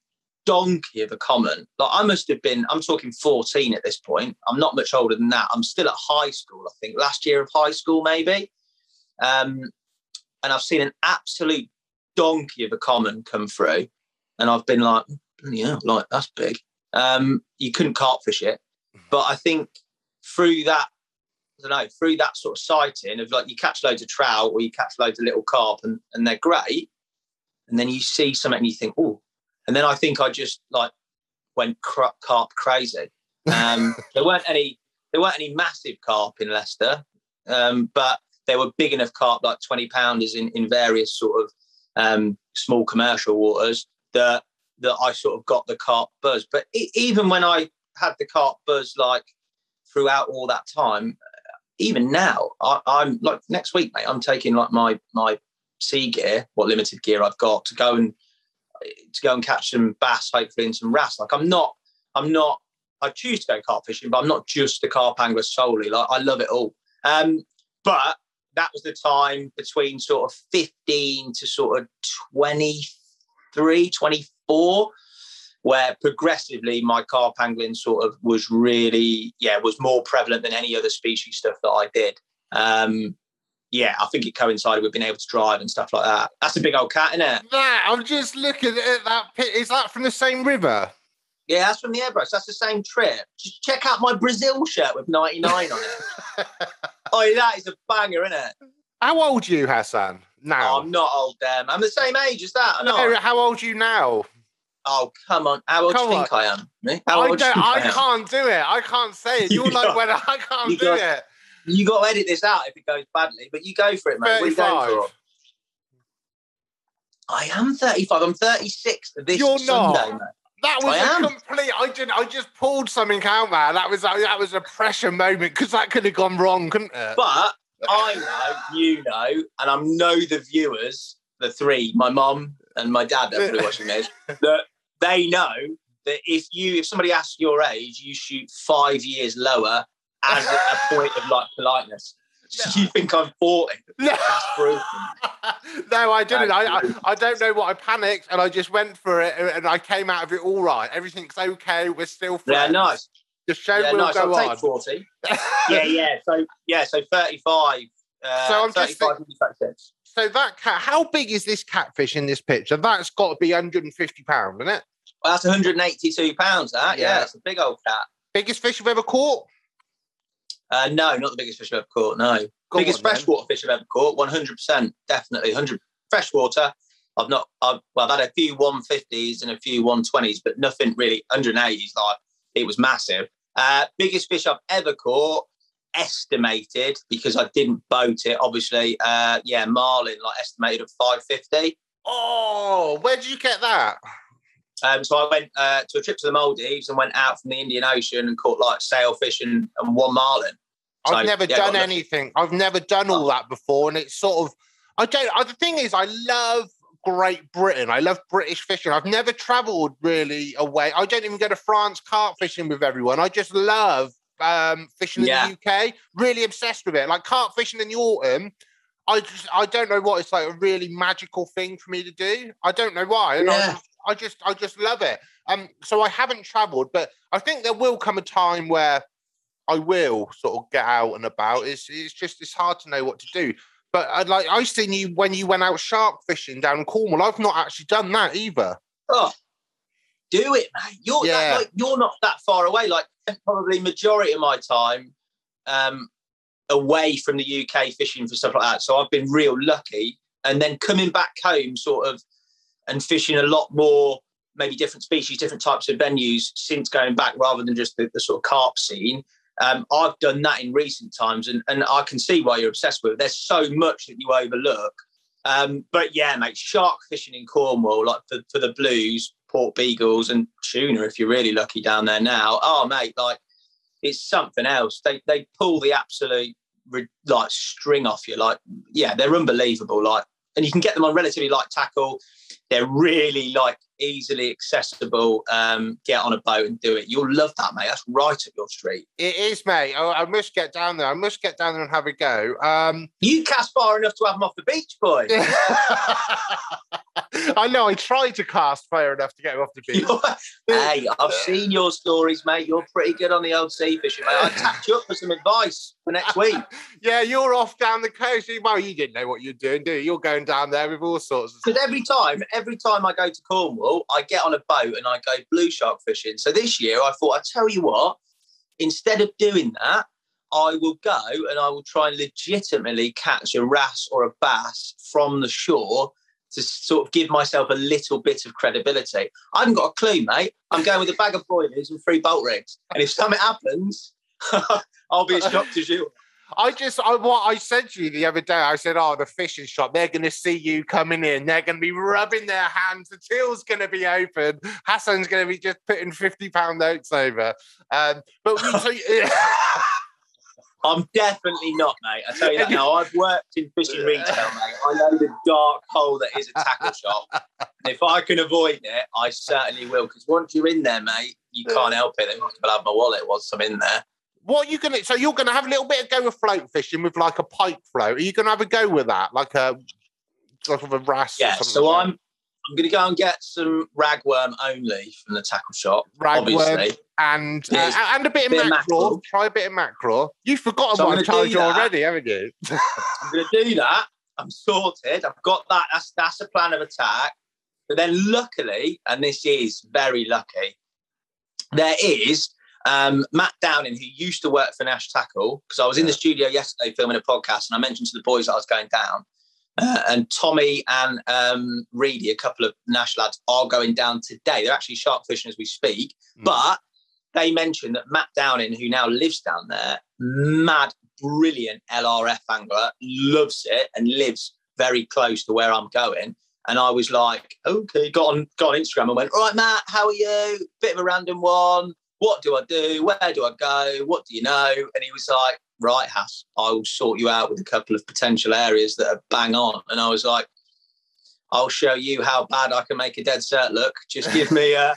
donkey of a common. Like I must have been, I'm talking 14 at this point. I'm not much older than that. I'm still at high school, I think, last year of high school, maybe. Um, and I've seen an absolute donkey of a common come through. And I've been like, yeah, like that's big. Um, you couldn't carp fish it. But I think through that, I don't know, through that sort of sighting of like you catch loads of trout or you catch loads of little carp and, and they're great. And then you see something and you think, oh, and then I think I just like went carp crazy. Um, <laughs> there weren't any there weren't any massive carp in Leicester, um, but there were big enough carp, like twenty pounders in in various sort of um, small commercial waters that that I sort of got the carp buzz. But e- even when I had the carp buzz, like throughout all that time, even now, I, I'm like next week, mate. I'm taking like my my sea gear, what limited gear I've got, to go and to go and catch some bass, hopefully, and some wrasse. Like I'm not, I'm not. I choose to go carp fishing, but I'm not just a carp angler solely. Like I love it all. Um, but that was the time between sort of 15 to sort of 23, 24, where progressively my carp angling sort of was really, yeah, was more prevalent than any other species stuff that I did. Um, yeah, I think it coincided with being able to drive and stuff like that. That's a big old cat, isn't it? That I'm just looking at that pit. Is that from the same river? Yeah, that's from the Airbus. That's the same trip. Just check out my Brazil shirt with 99 on it. <laughs> oh, that is a banger, isn't it? How old are you, Hassan? Now. Oh, I'm not old, damn. I'm the same age as that. No, how old are you now? Oh, come on. How old Come do you think I am? Me? How I you don't. I I am? can't do it. I can't say it. You You're <laughs> like got- when I can't do got- it. You got to edit this out if it goes badly, but you go for it, mate. What are you going 35. I am 35. I'm 36 this You're Sunday, not. mate. That was I a am. complete. I didn't. I just pulled something out, man. That was that was a pressure moment because that could have gone wrong, couldn't it? But I know, you know, and I know the viewers, the three, my mum and my dad that are watching this, <laughs> that they know that if you if somebody asks your age, you shoot five years lower as a, point of like politeness. So you think I'm 40. That's brutal. <laughs> no, I didn't. I, I I don't know what I panicked, and I just went for it, and I came out of it all right. Everything's okay. We're still friends. Yeah, nice. The show Yeah, will nice. go I'll on. take 40. <laughs> Yeah, yeah. So yeah, so 35. Uh, So I'm just 35 36. So that cat, how big is this catfish in this picture? That's got to be 150 pounds, isn't it? Well, that's 182 pounds. That yeah. yeah, it's a big old cat. Biggest fish you've ever caught? Uh, no, not the biggest fish I've ever caught. No, Go biggest on, freshwater fish I've ever caught. 100, percent definitely 100 freshwater. I've not. I've, well, I've had a few 150s and a few 120s, but nothing really 180s. Like it was massive. Uh, biggest fish I've ever caught, estimated because I didn't boat it. Obviously, uh, yeah, marlin, like estimated at 550. Oh, where did you get that? Um, so I went uh, to a trip to the Maldives and went out from the Indian Ocean and caught like sailfish and, and one marlin. So, I've never yeah, done anything. I've never done all that before, and it's sort of. I don't. Uh, the thing is, I love Great Britain. I love British fishing. I've never travelled really away. I don't even go to France carp fishing with everyone. I just love um, fishing in yeah. the UK. Really obsessed with it. Like carp fishing in the autumn. I just I don't know what it's like a really magical thing for me to do. I don't know why. Yeah. I just I just love it. Um, so I haven't travelled, but I think there will come a time where I will sort of get out and about. It's it's just it's hard to know what to do. But I'd uh, like I seen you when you went out shark fishing down in Cornwall. I've not actually done that either. Oh, do it, mate. You're yeah. that, like, you're not that far away. Like probably majority of my time um, away from the UK fishing for stuff like that. So I've been real lucky. And then coming back home, sort of and fishing a lot more, maybe different species, different types of venues since going back rather than just the, the sort of carp scene. Um, I've done that in recent times, and, and I can see why you're obsessed with it. There's so much that you overlook. Um, but yeah, mate, shark fishing in Cornwall, like for, for the blues, porbeagles, and tuna, if you're really lucky down there now. Oh, mate, like it's something else. They they pull the absolute like string off you. Like, yeah, they're unbelievable. Like, and you can get them on relatively light tackle they're really like easily accessible. Um, get on a boat and do it. You'll love that, mate. That's right up your street. It is, mate. I, I must get down there. I must get down there and have a go. Um, you cast far enough to have them off the beach, boy. <laughs> I know. I tried to cast far enough to get him off the beach. <laughs> hey, I've seen your stories, mate. You're pretty good on the old sea fishing, mate. I tapped you up for some advice for next week. <laughs> yeah, you're off down the coast. Well, you didn't know what you're doing, do you? You're going down there with all sorts of Because every time, every time I go to Cornwall, I get on a boat and I go blue shark fishing. So this year I thought, I tell you what, instead of doing that, I will go and I will try and legitimately catch a wrasse or a bass from the shore to sort of give myself a little bit of credibility. I haven't got a clue, mate. I'm going with a bag of boilies and three bolt rigs. And if something happens, <laughs> I'll be as shocked as you. I just, I, what I said to you the other day, I said, oh, the fishing shop, they're going to see you coming in. They're going to be rubbing their hands. The till's going to be open. Hassan's going to be just putting 50 pound notes over. Um, but we, <laughs> so, <laughs> I'm definitely not, mate. I tell you that now. I've worked in fishing retail, mate. I know the dark hole that is a tackle shop. if I can avoid it, I certainly will. Because once you're in there, mate, you can't help it. They must have my wallet once I'm in there. What are you gonna? So you're gonna have a little bit of go with float fishing with like a pike float. Are you gonna have a go with that, like a sort of a wrasse? Yeah. so like I'm. I'm going to go and get some ragworm only from the tackle shop. Ragworm obviously. and uh, and a bit of mackerel. mackerel. Try a bit of mackerel. You've forgotten so what I told you already, haven't you? <laughs> I'm going to do that. I'm sorted. I've got that. That's that's a plan of attack. But then, luckily, and this is very lucky, there is um, Matt Downing, who used to work for Nash Tackle, because I was in the studio yesterday filming a podcast, and I mentioned to the boys that I was going down. Uh, and Tommy and um, Reedy, a couple of Nash lads, are going down today. They're actually shark fishing as we speak. Mm. But they mentioned that Matt Downing, who now lives down there, mad, brilliant LRF angler, loves it and lives very close to where I'm going. And I was like, okay, got on got on Instagram and went, all right, Matt, how are you? Bit of a random one. What do I do? Where do I go? What do you know? And he was like, right, Hass, I will sort you out with a couple of potential areas that are bang on. And I was like, I'll show you how bad I can make a dead cert look. Just give me <laughs> a,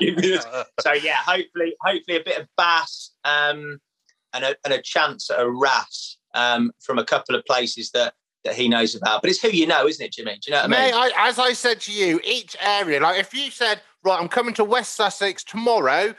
give me a <laughs> so yeah, hopefully, hopefully a bit of bass um, and a and a chance at a wrasse um, from a couple of places that that he knows about. But it's who you know, isn't it, Jimmy? Do you know what I mean? I, as I said to you, each area, like if you said, right, I'm coming to West Sussex tomorrow,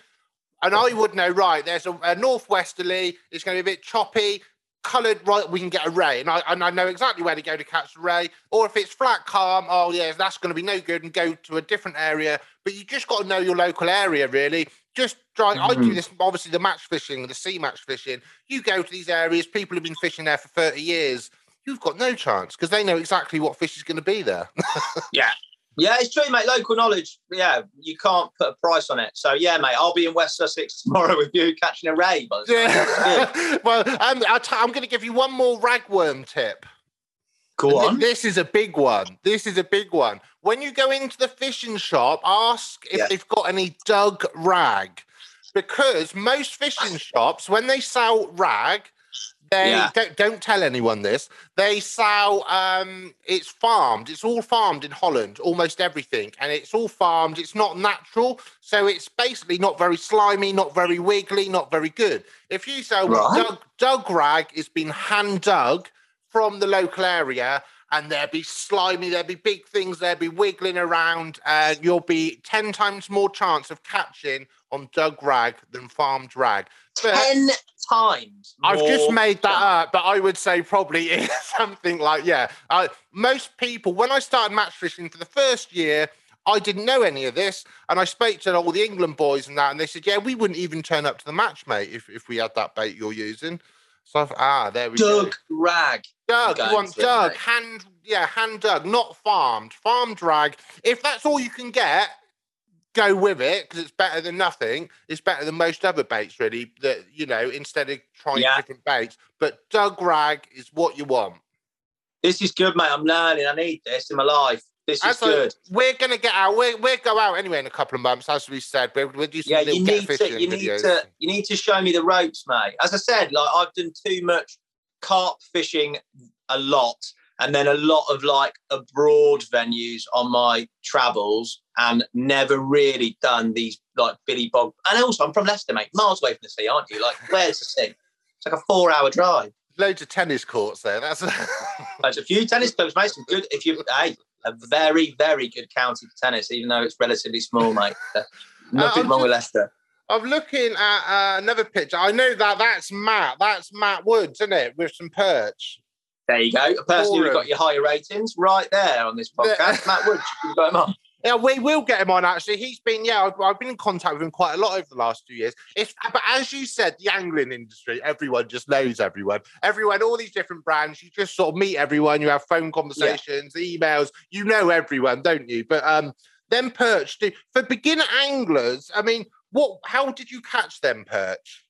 and I would know, right, there's a, a northwesterly, it's going to be a bit choppy, coloured, right, we can get a ray, and I and I know exactly where to go to catch the ray. Or if it's flat, calm, oh yeah, that's going to be no good, and go to a different area. But you just got to know your local area, really. Just try. I do Mhm. this obviously the match fishing, the sea match fishing. You go to these areas, people have been fishing there for thirty years. You've got no chance because they know exactly what fish is going to be there. <laughs> Yeah. Yeah, it's true, mate. Local knowledge, yeah, you can't put a price on it. So, yeah, mate, I'll be in West Sussex <laughs> tomorrow with you catching a ray. Yeah. <laughs> well, um, I'll t- I'm going to give you one more ragworm tip. Go on. thi- This is a big one. This is a big one. When you go into the fishing shop, ask if Yeah. they've got any dug rag. Because most fishing shops, when they sell rag, they Yeah. don't, don't tell anyone this. They sell um it's farmed. It's all farmed in Holland, almost everything. And it's all farmed. It's not natural. So it's basically not very slimy, not very wiggly, not very good. If you sell Right. dug, dug rag, it's been hand dug from the local area and there'd be slimy, there'd be big things, there'd be wiggling around, and you'll be 10 times more chance of catching on dug rag than farmed rag. But 10 times. I've just made that up, but I would say probably <laughs> something like, yeah. Uh, most people, when I started match fishing for the first year, I didn't know any of this. And I spoke to all the England boys and that, and they said, yeah, we wouldn't even turn up to the match, mate, if, if we had that bait you're using. So I've, ah, there we go. Dug rag. Dug, you want dug, mate. hand, yeah, hand dug, not farmed, farmed drag. If that's all you can get, go with it because it's better than nothing. It's better than most other baits, really. That you know, instead of trying Yeah. different baits, but dug rag is what you want. This is good, mate. I'm learning. I need this in my life. This is good. we're gonna get out. We're we'll go out anyway in a couple of months, as we said. We'll, we'll do some Yeah, you need to you need videos. to you need to show me the ropes, mate. As I said, like I've done too much carp fishing a lot, and then a lot of like abroad venues on my travels, and never really done these like Billy Bob. And also, I'm from Leicester, mate, miles away from the sea, aren't you? Like, where's the sea? It's like a four-hour drive. Loads of tennis courts there. That's a... There's a few tennis clubs, mate. Some good. If you, hey, a very, very good county for tennis, even though it's relatively small, <laughs> mate. Uh, Nothing I'm wrong with Leicester. I'm looking at uh, another picture. I know that that's Matt. That's Matt Woods, isn't it? With some perch. There you go. A person who got your higher ratings right there on this podcast. Matt Woods, you can go him on. Yeah, we will get him on. Actually, he's been yeah. I've, I've been in contact with him quite a lot over the last two years. It's but as you said, the angling industry, everyone just knows everyone. Everyone, all these different brands. You just sort of meet everyone. You have phone conversations, emails. You know everyone, don't you? But um, them perch do for beginner anglers. I mean, what? How did you catch them perch?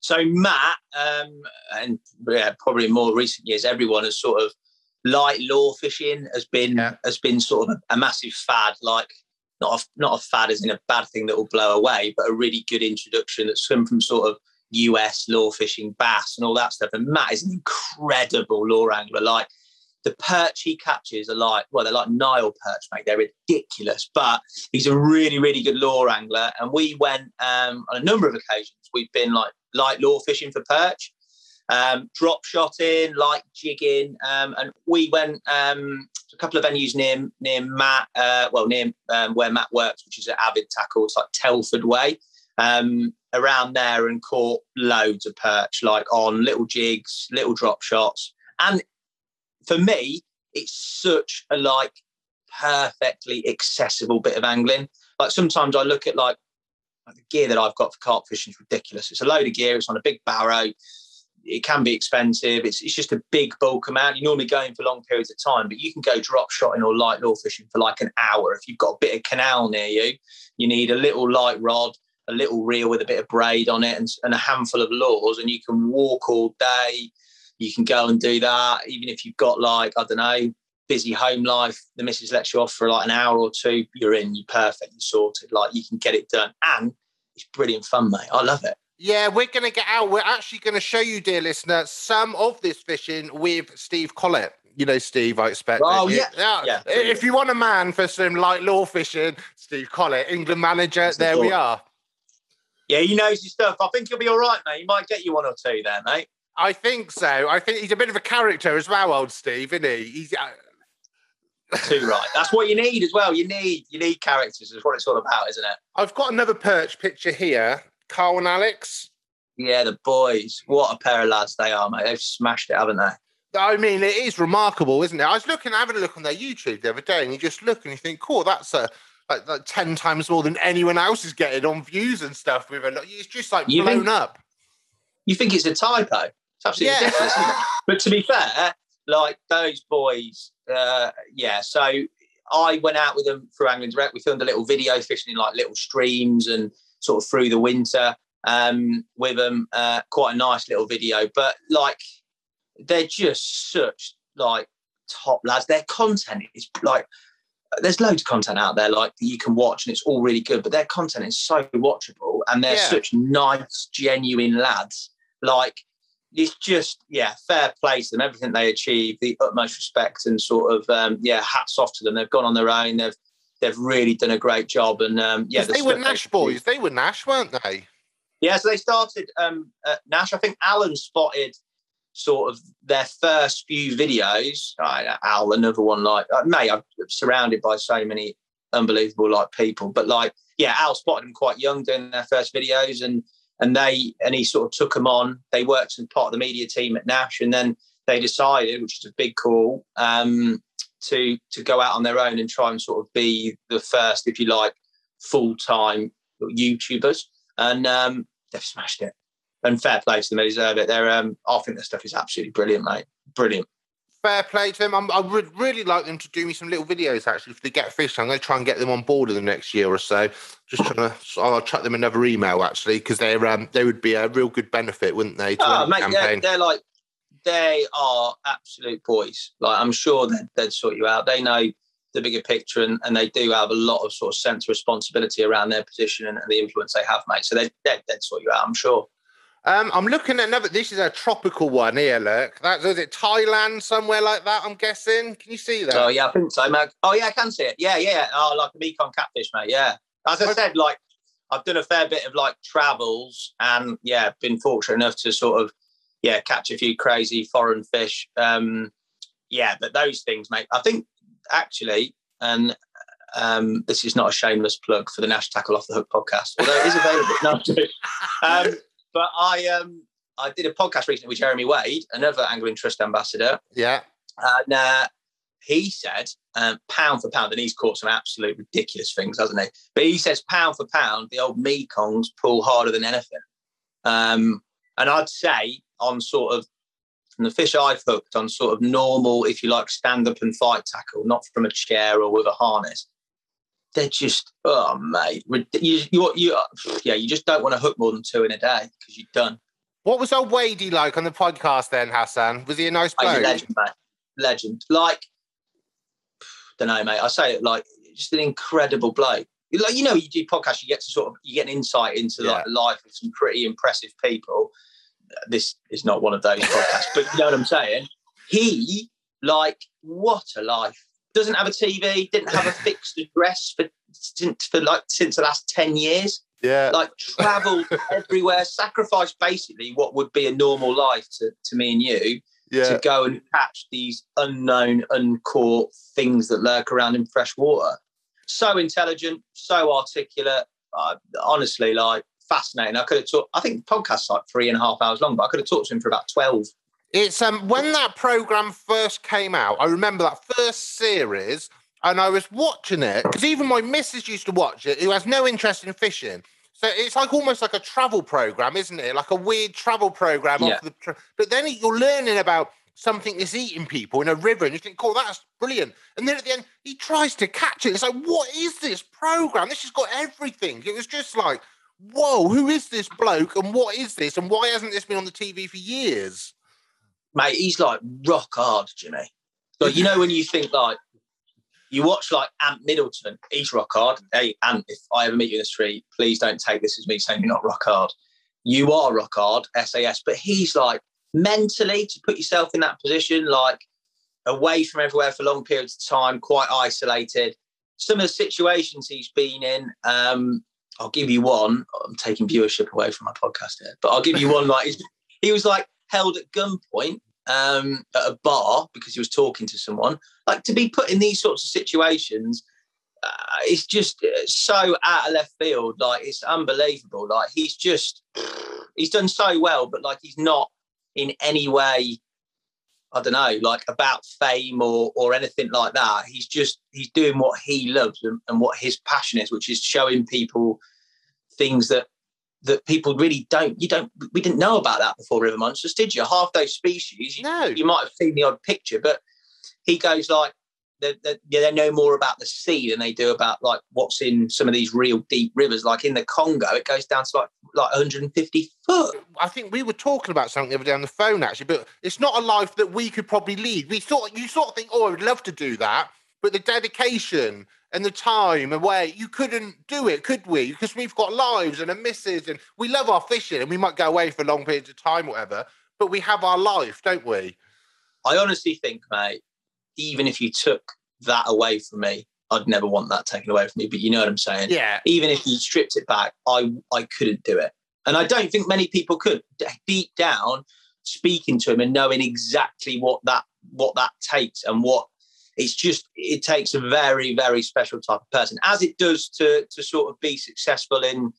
So Matt, um, and yeah, probably more recent years, everyone has sort of light lure fishing has been Yeah. has been sort of a, a massive fad. Like not a, not a fad as in a bad thing that will blow away, but a really good introduction that's come from sort of US lure fishing, bass, and all that stuff. And Matt is an incredible lure angler. Like the perch he catches are like, well, they're like Nile perch, mate. They're ridiculous, but he's a really, really good lure angler. And we went um, on a number of occasions. We've been like light lure fishing for perch, um, drop shotting, light jigging, um, and we went um, a couple of venues near near Matt, uh, well near um, where Matt works, which is at Avid Tackle. It's like Telford Way. Um, around there and caught loads of perch, like on little jigs, little drop shots, and for me, it's such a like perfectly accessible bit of angling. Like sometimes I look at like the gear that I've got for carp fishing is ridiculous. It's a load of gear. It's on a big barrow. It can be expensive. It's, it's just a big bulk amount. You're normally going for long periods of time, but you can go drop shotting or light lure fishing for like an hour. If you've got a bit of canal near you, you need a little light rod, a little reel with a bit of braid on it, and, and a handful of lures, and you can walk all day. You can go and do that, even if you've got like I don't know, busy home life. The missus lets you off for like an hour or two. You're in. You're perfect. You're sorted. Like you can get it done, and it's brilliant fun, mate. I love it. Yeah, we're going to get out. We're actually going to show you, dear listener, some of this fishing with Steve Collett. You know Steve, I expect. Oh, don't yeah. Yeah. If you want a man for some light lure fishing, Steve Collett, England manager, That's the there we are. Yeah, he knows his stuff. I think he'll be all right, mate. He might get you one or two there, mate. I think so. I think he's a bit of a character as well, old Steve, isn't he? He's uh, Too right. That's what you need as well. You need you need characters. Is what it's all about, isn't it? I've got another perch picture here. Carl and Alex. Yeah, the boys. What a pair of lads they are, mate. They've smashed it, haven't they? I mean, it is remarkable, isn't it? I was looking, having a look on their YouTube the other day, and you just look and you think, cool, that's a like, like ten times more than anyone else is getting on views and stuff. With a lot, it's just like You blown think- up. You think it's a typo? It's absolutely Yeah. ridiculous. <laughs> But to be fair, like those boys, uh, yeah. So I went out with them through Angling Direct. We filmed a little video fishing in like little streams and sort of through the winter um, with them. Uh, quite a nice little video, but like they're just such like top lads. Their content is like there's loads of content out there like you can watch and it's all really good, but their content is so watchable and they're Yeah. such nice, genuine lads. Like it's just yeah, fair play to them. Everything they achieve, the utmost respect and sort of um, yeah, hats off to them. They've gone on their own. They've they've really done a great job. And um, yeah, the they were Nash do- boys. They were Nash, weren't they? yeah, so they started um, at Nash. I think Alan spotted sort of their first few videos. Uh, Al, another one like uh, May. I'm surrounded by so many unbelievable like people, but like yeah, Al spotted them quite young doing their first videos, and and they and he sort of took them on. They worked as part of the media team at Nash, and then they decided, which is a big call, um, to to go out on their own and try and sort of be the first, if you like, full time YouTubers and um, they've smashed it. And fair play to them, they deserve it. They're, um, I think their stuff is absolutely brilliant, mate. Brilliant. Fair play to them. I'm, I would really like them to do me some little videos actually for the Get Fish. I'm going to try and get them on board in the next year or so. Just trying to, I'll chuck them another email actually because they're um, they would be a real good benefit, wouldn't they? To Oh, mate, they're, they're like, they are absolute boys. Like, I'm sure they'd, they'd sort you out. They know the bigger picture and, and they do have a lot of sort of sense of responsibility around their position and, and the influence they have, mate. So they, they'd, they'd sort you out, I'm sure. Um, I'm looking at another. This is a tropical one here. Look, that was it. Thailand, somewhere like that. I'm guessing. Can you see that? Oh yeah, I think so, mate. Oh yeah, I can see it. Yeah, yeah. Oh, like a Mekong catfish, mate. Yeah. As I Okay. said, like I've done a fair bit of like travels, and yeah, been fortunate enough to sort of yeah catch a few crazy foreign fish. Um, yeah, but those things, mate. I think actually, and um, this is not a shameless plug for the Nash Tackle Off the Hook podcast, although it is available. no, um, but I um I did a podcast recently with Jeremy Wade, another Angling Trust ambassador, yeah. and uh, he said, um, pound for pound, and he's caught some absolute ridiculous things, hasn't he? But he says, pound for pound, the old Mekongs pull harder than anything. Um, and I'd say, on sort of, from the fish I've hooked, on sort of normal, if you like, stand up and fight tackle, not from a chair or with a harness, they're just, oh, mate. You, you, you, yeah, you just don't want to hook more than two in a day because you're done. What was old Wadey like on the podcast then, Hassan? Was he a nice bloke? legend, mate. Legend. Like, don't know, mate. I say it like just an incredible bloke. Like you know, you do podcasts, you get to sort of you get an insight into like the life of some pretty impressive people. This is not one of those podcasts, but you know what I'm saying. He like what a life. Doesn't have a TV. Didn't have a <laughs> fixed address for since for like since the last ten years Yeah. like traveled <laughs> everywhere, sacrificed basically what would be a normal life to, to me and you yeah. to go and catch these unknown, uncaught things that lurk around in fresh water. So intelligent, so articulate. Uh, honestly, like fascinating. I could have talked. I think the podcast's like three and a half hours long, but I could have talked to him for about twelve. It's um when that program first came out, I remember that first series, and I was watching it because even my missus used to watch it, who has no interest in fishing. So it's like almost like a travel program, isn't it? Like a weird travel program. Yeah. Off the tra- but then you're learning about something that's eating people in a river, and you think, "Cool, that's brilliant." And then at the end, he tries to catch it. It's like, "What is this program? This has got everything." It was just like, "Whoa, who is this bloke? And what is this? And why hasn't this been on the TV for years?" Mate, he's like rock hard, Jimmy. Like you know when you think like you watch like Ant Middleton, he's rock hard. Hey, Ant, if I ever meet you in the street, please don't take this as me saying you're not rock hard. You are rock hard, SAS, but he's like mentally to put yourself in that position, like away from everywhere for long periods of time, quite isolated. Some of the situations he's been in, um, I'll give you one. I'm taking viewership away from my podcast here, but I'll give you one. Like <laughs> he was like held at gunpoint um, at a bar because he was talking to someone. Like to be put in these sorts of situations, uh, it's just uh, so out of left field. Like it's unbelievable. Like he's just, <sighs> he's done so well, but like he's not in any way, I don't know, like about fame or or anything like that. He's just he's doing what he loves and, and what his passion is, which is showing people things that that people really don't you don't we didn't know about that before river monsters did you half those species you, No. you might have seen the odd picture but he goes like they, they, they know more about the sea than they do about like what's in some of these real deep rivers like in the congo it goes down to like like 150 foot I think we were talking about something the other day on the phone actually, but it's not a life that we could probably lead. We sort you sort of think, oh, I would love to do that, but the dedication and the time away, you couldn't do it, could we? Because we've got lives and a missus, and we love our fishing, and we might go away for long periods of time, whatever. But we have our life, don't we? i honestly think mate even if you took that away from me i'd never want that taken away from me but you know what i'm saying Yeah, even if you stripped it back, I I couldn't do it, and I don't think many people could. Deep down, speaking to him and knowing exactly what that what that takes and what it's just it takes a very very special type of person, as it does to to sort of be successful in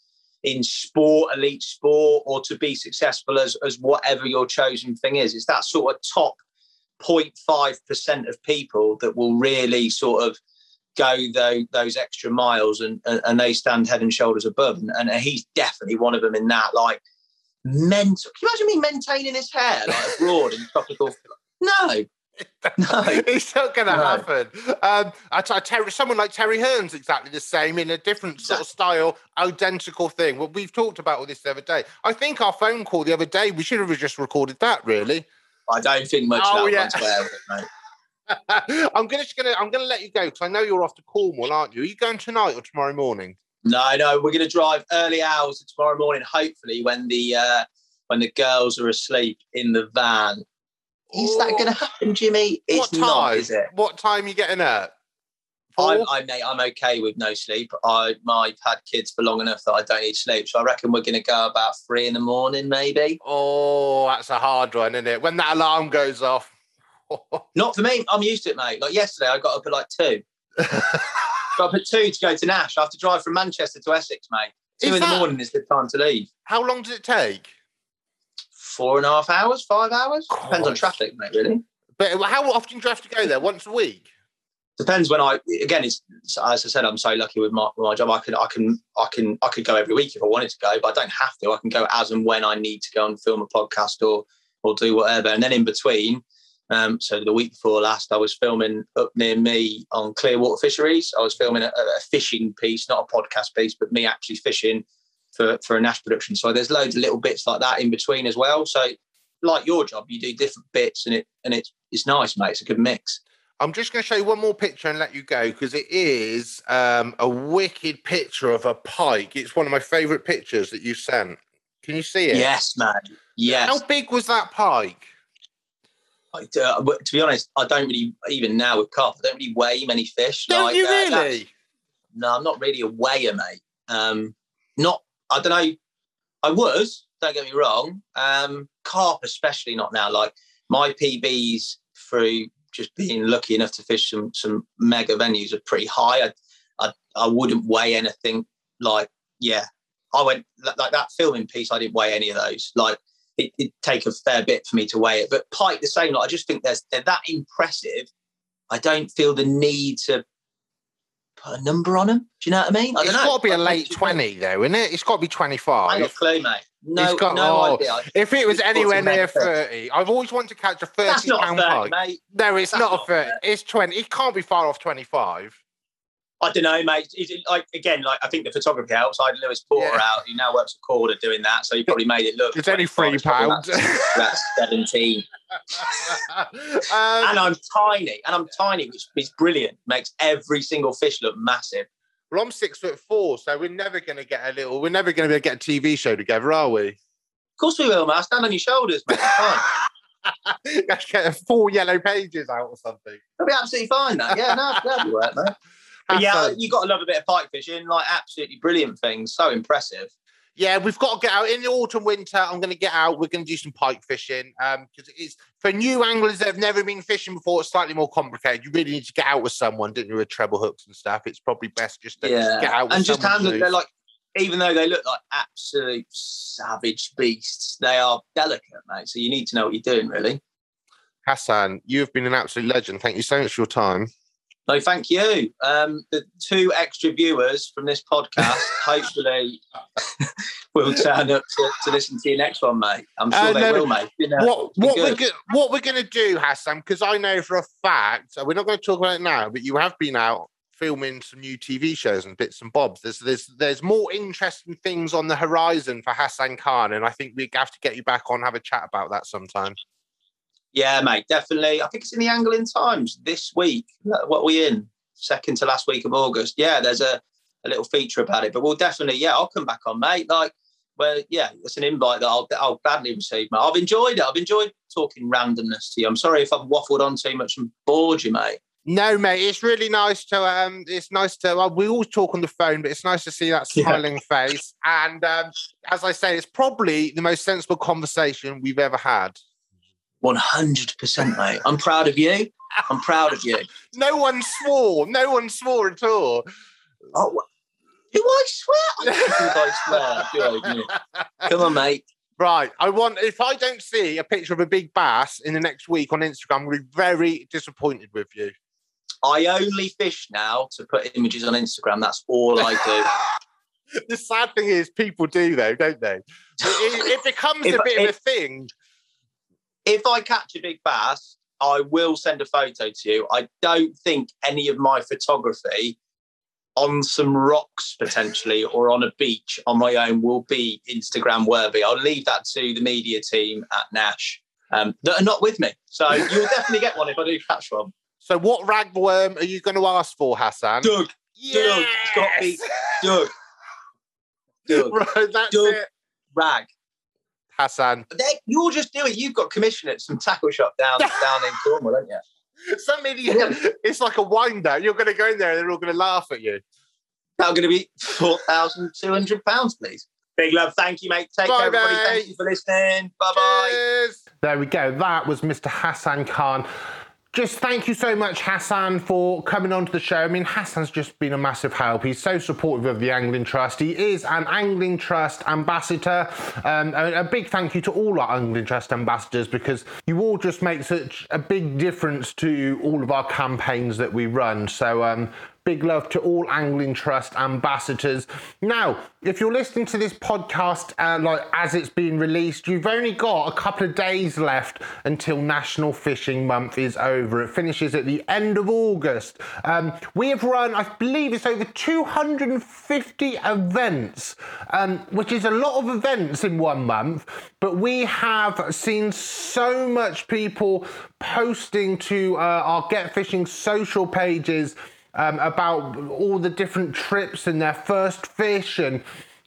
in sport, elite sport, or to be successful as as whatever your chosen thing is. It's that sort of top 0.5 percent of people that will really sort of go those, those extra miles and, and and they stand head and shoulders above and, and he's definitely one of them in that like mental can you imagine me maintaining his hair like abroad in tropical <laughs> no no it's not going to No. happen. Um, I, t- I Terry, someone like Terry Hearn's exactly the same in a different sort of style, identical thing. Well, we've talked about all this the other day. I think our phone call the other day, we should have just recorded that. Really, i don't think much Oh, of that yeah. one's. <laughs> I'm gonna gonna I'm gonna let you go because I know you're off to Cornwall, aren't you? Are you going tonight or tomorrow morning? no no we're going to drive early hours tomorrow morning hopefully when the uh when the girls are asleep in the van is that Oh. going to happen jimmy it's what time? not is it What time are you getting up? I'm? I'm, mate, I'm okay with no sleep. I, I've had kids for long enough that I don't need sleep. So I reckon we're going to go about three in the morning, maybe. Oh, that's a hard one, isn't it? When that alarm goes off. <laughs> Not for me. I'm used to it, mate. Like yesterday, I got up at like two. <laughs> got up at two to go to Nash. I have to drive from Manchester to Essex, mate. Two Is in the morning is the time to leave. How long does it take? Four and a half hours, five hours. Depends on traffic, mate. Really But how often do you have to go there? Once a week? Depends when I. Again, it's as I said, I'm so lucky with my, with my job. I can, I can, I can, I could go every week if I wanted to go, but I don't have to. I can go as and when I need to go and film a podcast or or do whatever. And then in between, um, so the week before last, I was filming up near me on Clearwater Fisheries. I was filming a, a fishing piece, not a podcast piece, but me actually fishing for for a Nash production. So there's loads of little bits like that in between as well. So like your job, you do different bits, and it and it's it's nice, mate. It's a good mix. I'm just going to show you one more picture and let you go because it is um, a wicked picture of a pike. It's one of my favourite pictures that you sent. Can you see it? Yes, man. Yes. How big was that pike? I, uh, to be honest, I don't really even now with carp. I don't really weigh many fish. Don't like, you uh, really? no, I'm not really a weigher, mate. Um, not. I don't know. I was. Don't get me wrong. Um, carp, especially not now. Like my PBs through just being lucky enough to fish some some mega venues are pretty high. I I, I wouldn't weigh anything like yeah. I went like, that filming piece. I didn't weigh any of those. Like it, it'd take a fair bit for me to weigh it. But pike the same. Like I just think there's they're that impressive. I don't feel the need to put a number on them. Do you know what I mean? I It's don't know. got to be a late 20, though, isn't it? It's got to be I 25. got a clue, mate. No, It's got- no oh, idea. If it was anywhere near 30, I've always wanted to catch a 30 That's not pound fair, pike. mate. No, it's That's not a not 30. It's 20. It can't be far off 25. I don't know, mate. Is it like again, like I think the photography helps. I had Lewis Porter Yeah. out. He now works at Korda doing that, so he probably made it look. It's only three pounds. That's, that's seventeen, <laughs> um, and I'm tiny, and I'm tiny, which is brilliant. Makes every single fish look massive. well, I'm six foot four, so we're never going to get a little, we're never going to be able to get a TV show together, are we? Of course we will, man. Stand on your shoulders, mate. <laughs> Let's get four yellow pages out or something. That'll be absolutely fine. That, yeah, no, that'll work, man. Yeah, you got to love a bit of pike fishing. Like absolutely brilliant things. So impressive. Yeah, we've got to get out in the autumn, winter. I'm going to get out. We're going to do some pike fishing um, because it is for new anglers that have never been fishing before. It's slightly more complicated. You really need to get out with someone, don't you, with treble hooks and stuff. It's probably best just to Yeah, get out with and just handle. They're like even though they look like absolute savage beasts, they are delicate, mate. So you need to know what you're doing, really. Hassan, you have been an absolute legend. Thank you so much for your time. No, thank you. Um, the two extra viewers from this podcast <laughs> hopefully will turn up to, to, listen to your next one, mate. I'm sure uh, they no, will, mate. You know, what what we're go- what we're going to do, Hassan, because I know for a fact, we're not going to talk about it now, but you have been out filming some new TV shows and bits and bobs. There's there's there's more interesting things on the horizon for Hassan Khan, and I think we have to get you back on have a chat about that sometime. Yeah, mate, definitely. I think it's in the Angling Times this week. What we in? Second to last week of August. Yeah, there's a, a little feature about it. But we'll definitely, yeah, I'll come back on, mate. Like, well, yeah, it's an invite that I'll, I'll gladly receive, mate. I've enjoyed it. I've enjoyed talking randomness to you. I'm sorry if I've waffled on too much and bored you, mate. No, mate, it's really nice to um, it's nice to well, we always talk on the phone, but it's nice to see that smiling yeah. face. And um, as I say, it's probably the most sensible conversation we've ever had. 100%, mate. I'm proud of you. I'm proud of you. no one swore. No one swore at all. Oh, do I swear? I swear. Come on, mate. Right. I want, if I don't see a picture of a big bass in the next week on Instagram, I'm going to be very disappointed with you. I only fish now to put images on Instagram. That's all I do. <laughs> the sad thing is, people do, though, don't they? <laughs> It, it becomes if, a bit if, of a thing if I catch a big bass, I will send a photo to you. I don't think any of my photography on some rocks potentially or on a beach on my own will be Instagram worthy. I'll leave that to the media team at Nash um, that are not with me. So you'll definitely get one if I do catch one. So what ragworm are you going to ask for, Hassan? Dug. Yes! Dug. It's got to be Dug. Dug. Right, that's Dug. It. Rag. Hassan. You'll just do it. You've got commission at some tackle shop down <laughs> down in Cornwall, don't you? Some idiot. It's like a winder. You're going to go in there and they're all going to laugh at you. That's going to be four thousand two hundred pounds, please. Big love. Thank you, mate. Take Bye, care, everybody. Mate. Thank you for listening. Bye bye. There we go. That was Mr. Hassan Khan just thank you so much, Hassan, for coming onto the show. I mean, Hassan's just been a massive help. He's so supportive of the Angling Trust. He is an Angling Trust ambassador. Um, a, big thank you to all our Angling Trust ambassadors because you all just make such a big difference to all of our campaigns that we run. So, um, Big love to all Angling Trust ambassadors. Now, if you're listening to this podcast uh, like as it's being released, you've only got a couple of days left until National Fishing Month is over. It finishes at the end of August. Um, we have run, I believe, it's over 250 events, um, which is a lot of events in one month. But we have seen so much people posting to uh, our Get Fishing social pages um, about all the different trips and their first fish and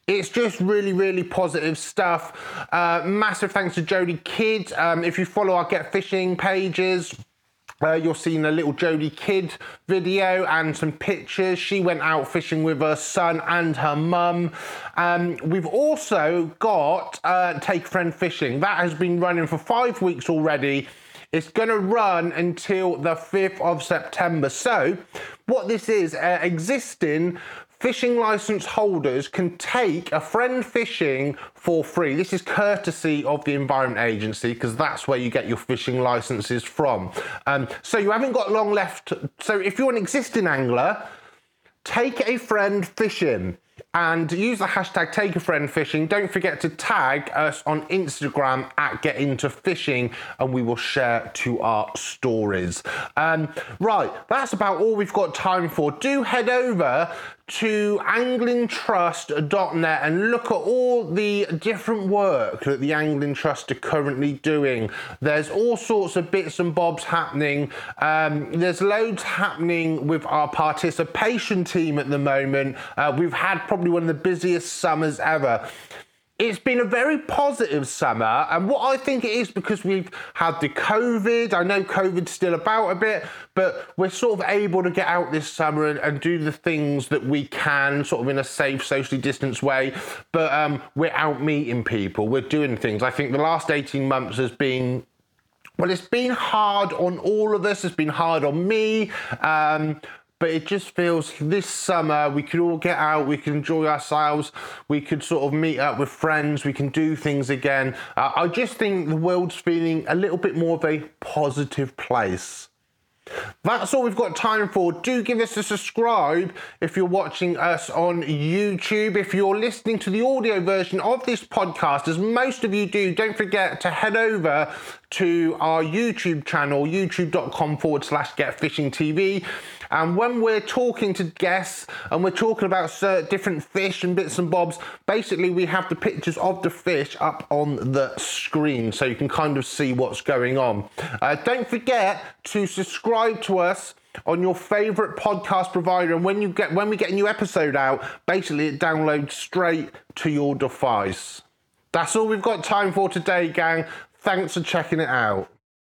it's just really, really positive stuff. Uh, massive thanks to Jodie Kidd. Um, if you follow our Get Fishing pages, uh, you're seeing a little Jodie Kidd video and some pictures. She went out fishing with her son and her mum. Um, we've also got uh, Take Friend Fishing. That has been running for five weeks already. It's going to run until the 5th of September. So, what this is, uh, existing fishing license holders can take a friend fishing for free. This is courtesy of the Environment Agency because that's where you get your fishing licenses from. Um, so you haven't got long left. So if you're an existing angler, take a friend fishing and use the hashtag take a friend fishing don't forget to tag us on instagram at get into fishing and we will share to our stories um, right that's about all we've got time for do head over to anglingtrust.net and look at all the different work that the Angling Trust are currently doing. There's all sorts of bits and bobs happening. Um, there's loads happening with our participation team at the moment. Uh, we've had probably one of the busiest summers ever it's been a very positive summer, and what I think it is because we've had the COVID. I know COVID's still about a bit, but we're sort of able to get out this summer and, and do the things that we can, sort of in a safe, socially distanced way. But um, we're out meeting people, we're doing things. I think the last 18 months has been well, it's been hard on all of us. It's been hard on me. Um, but it just feels this summer we could all get out, we can enjoy ourselves, we could sort of meet up with friends, we can do things again. Uh, I just think the world's feeling a little bit more of a positive place. That's all we've got time for. Do give us a subscribe if you're watching us on YouTube. If you're listening to the audio version of this podcast, as most of you do, don't forget to head over to our YouTube channel, youtube.com forward slash get fishing TV. And when we're talking to guests and we're talking about different fish and bits and bobs, basically we have the pictures of the fish up on the screen so you can kind of see what's going on. Uh, don't forget to subscribe to us on your favorite podcast provider and when you get when we get a new episode out basically it downloads straight to your device. That's all we've got time for today gang. Thanks for checking it out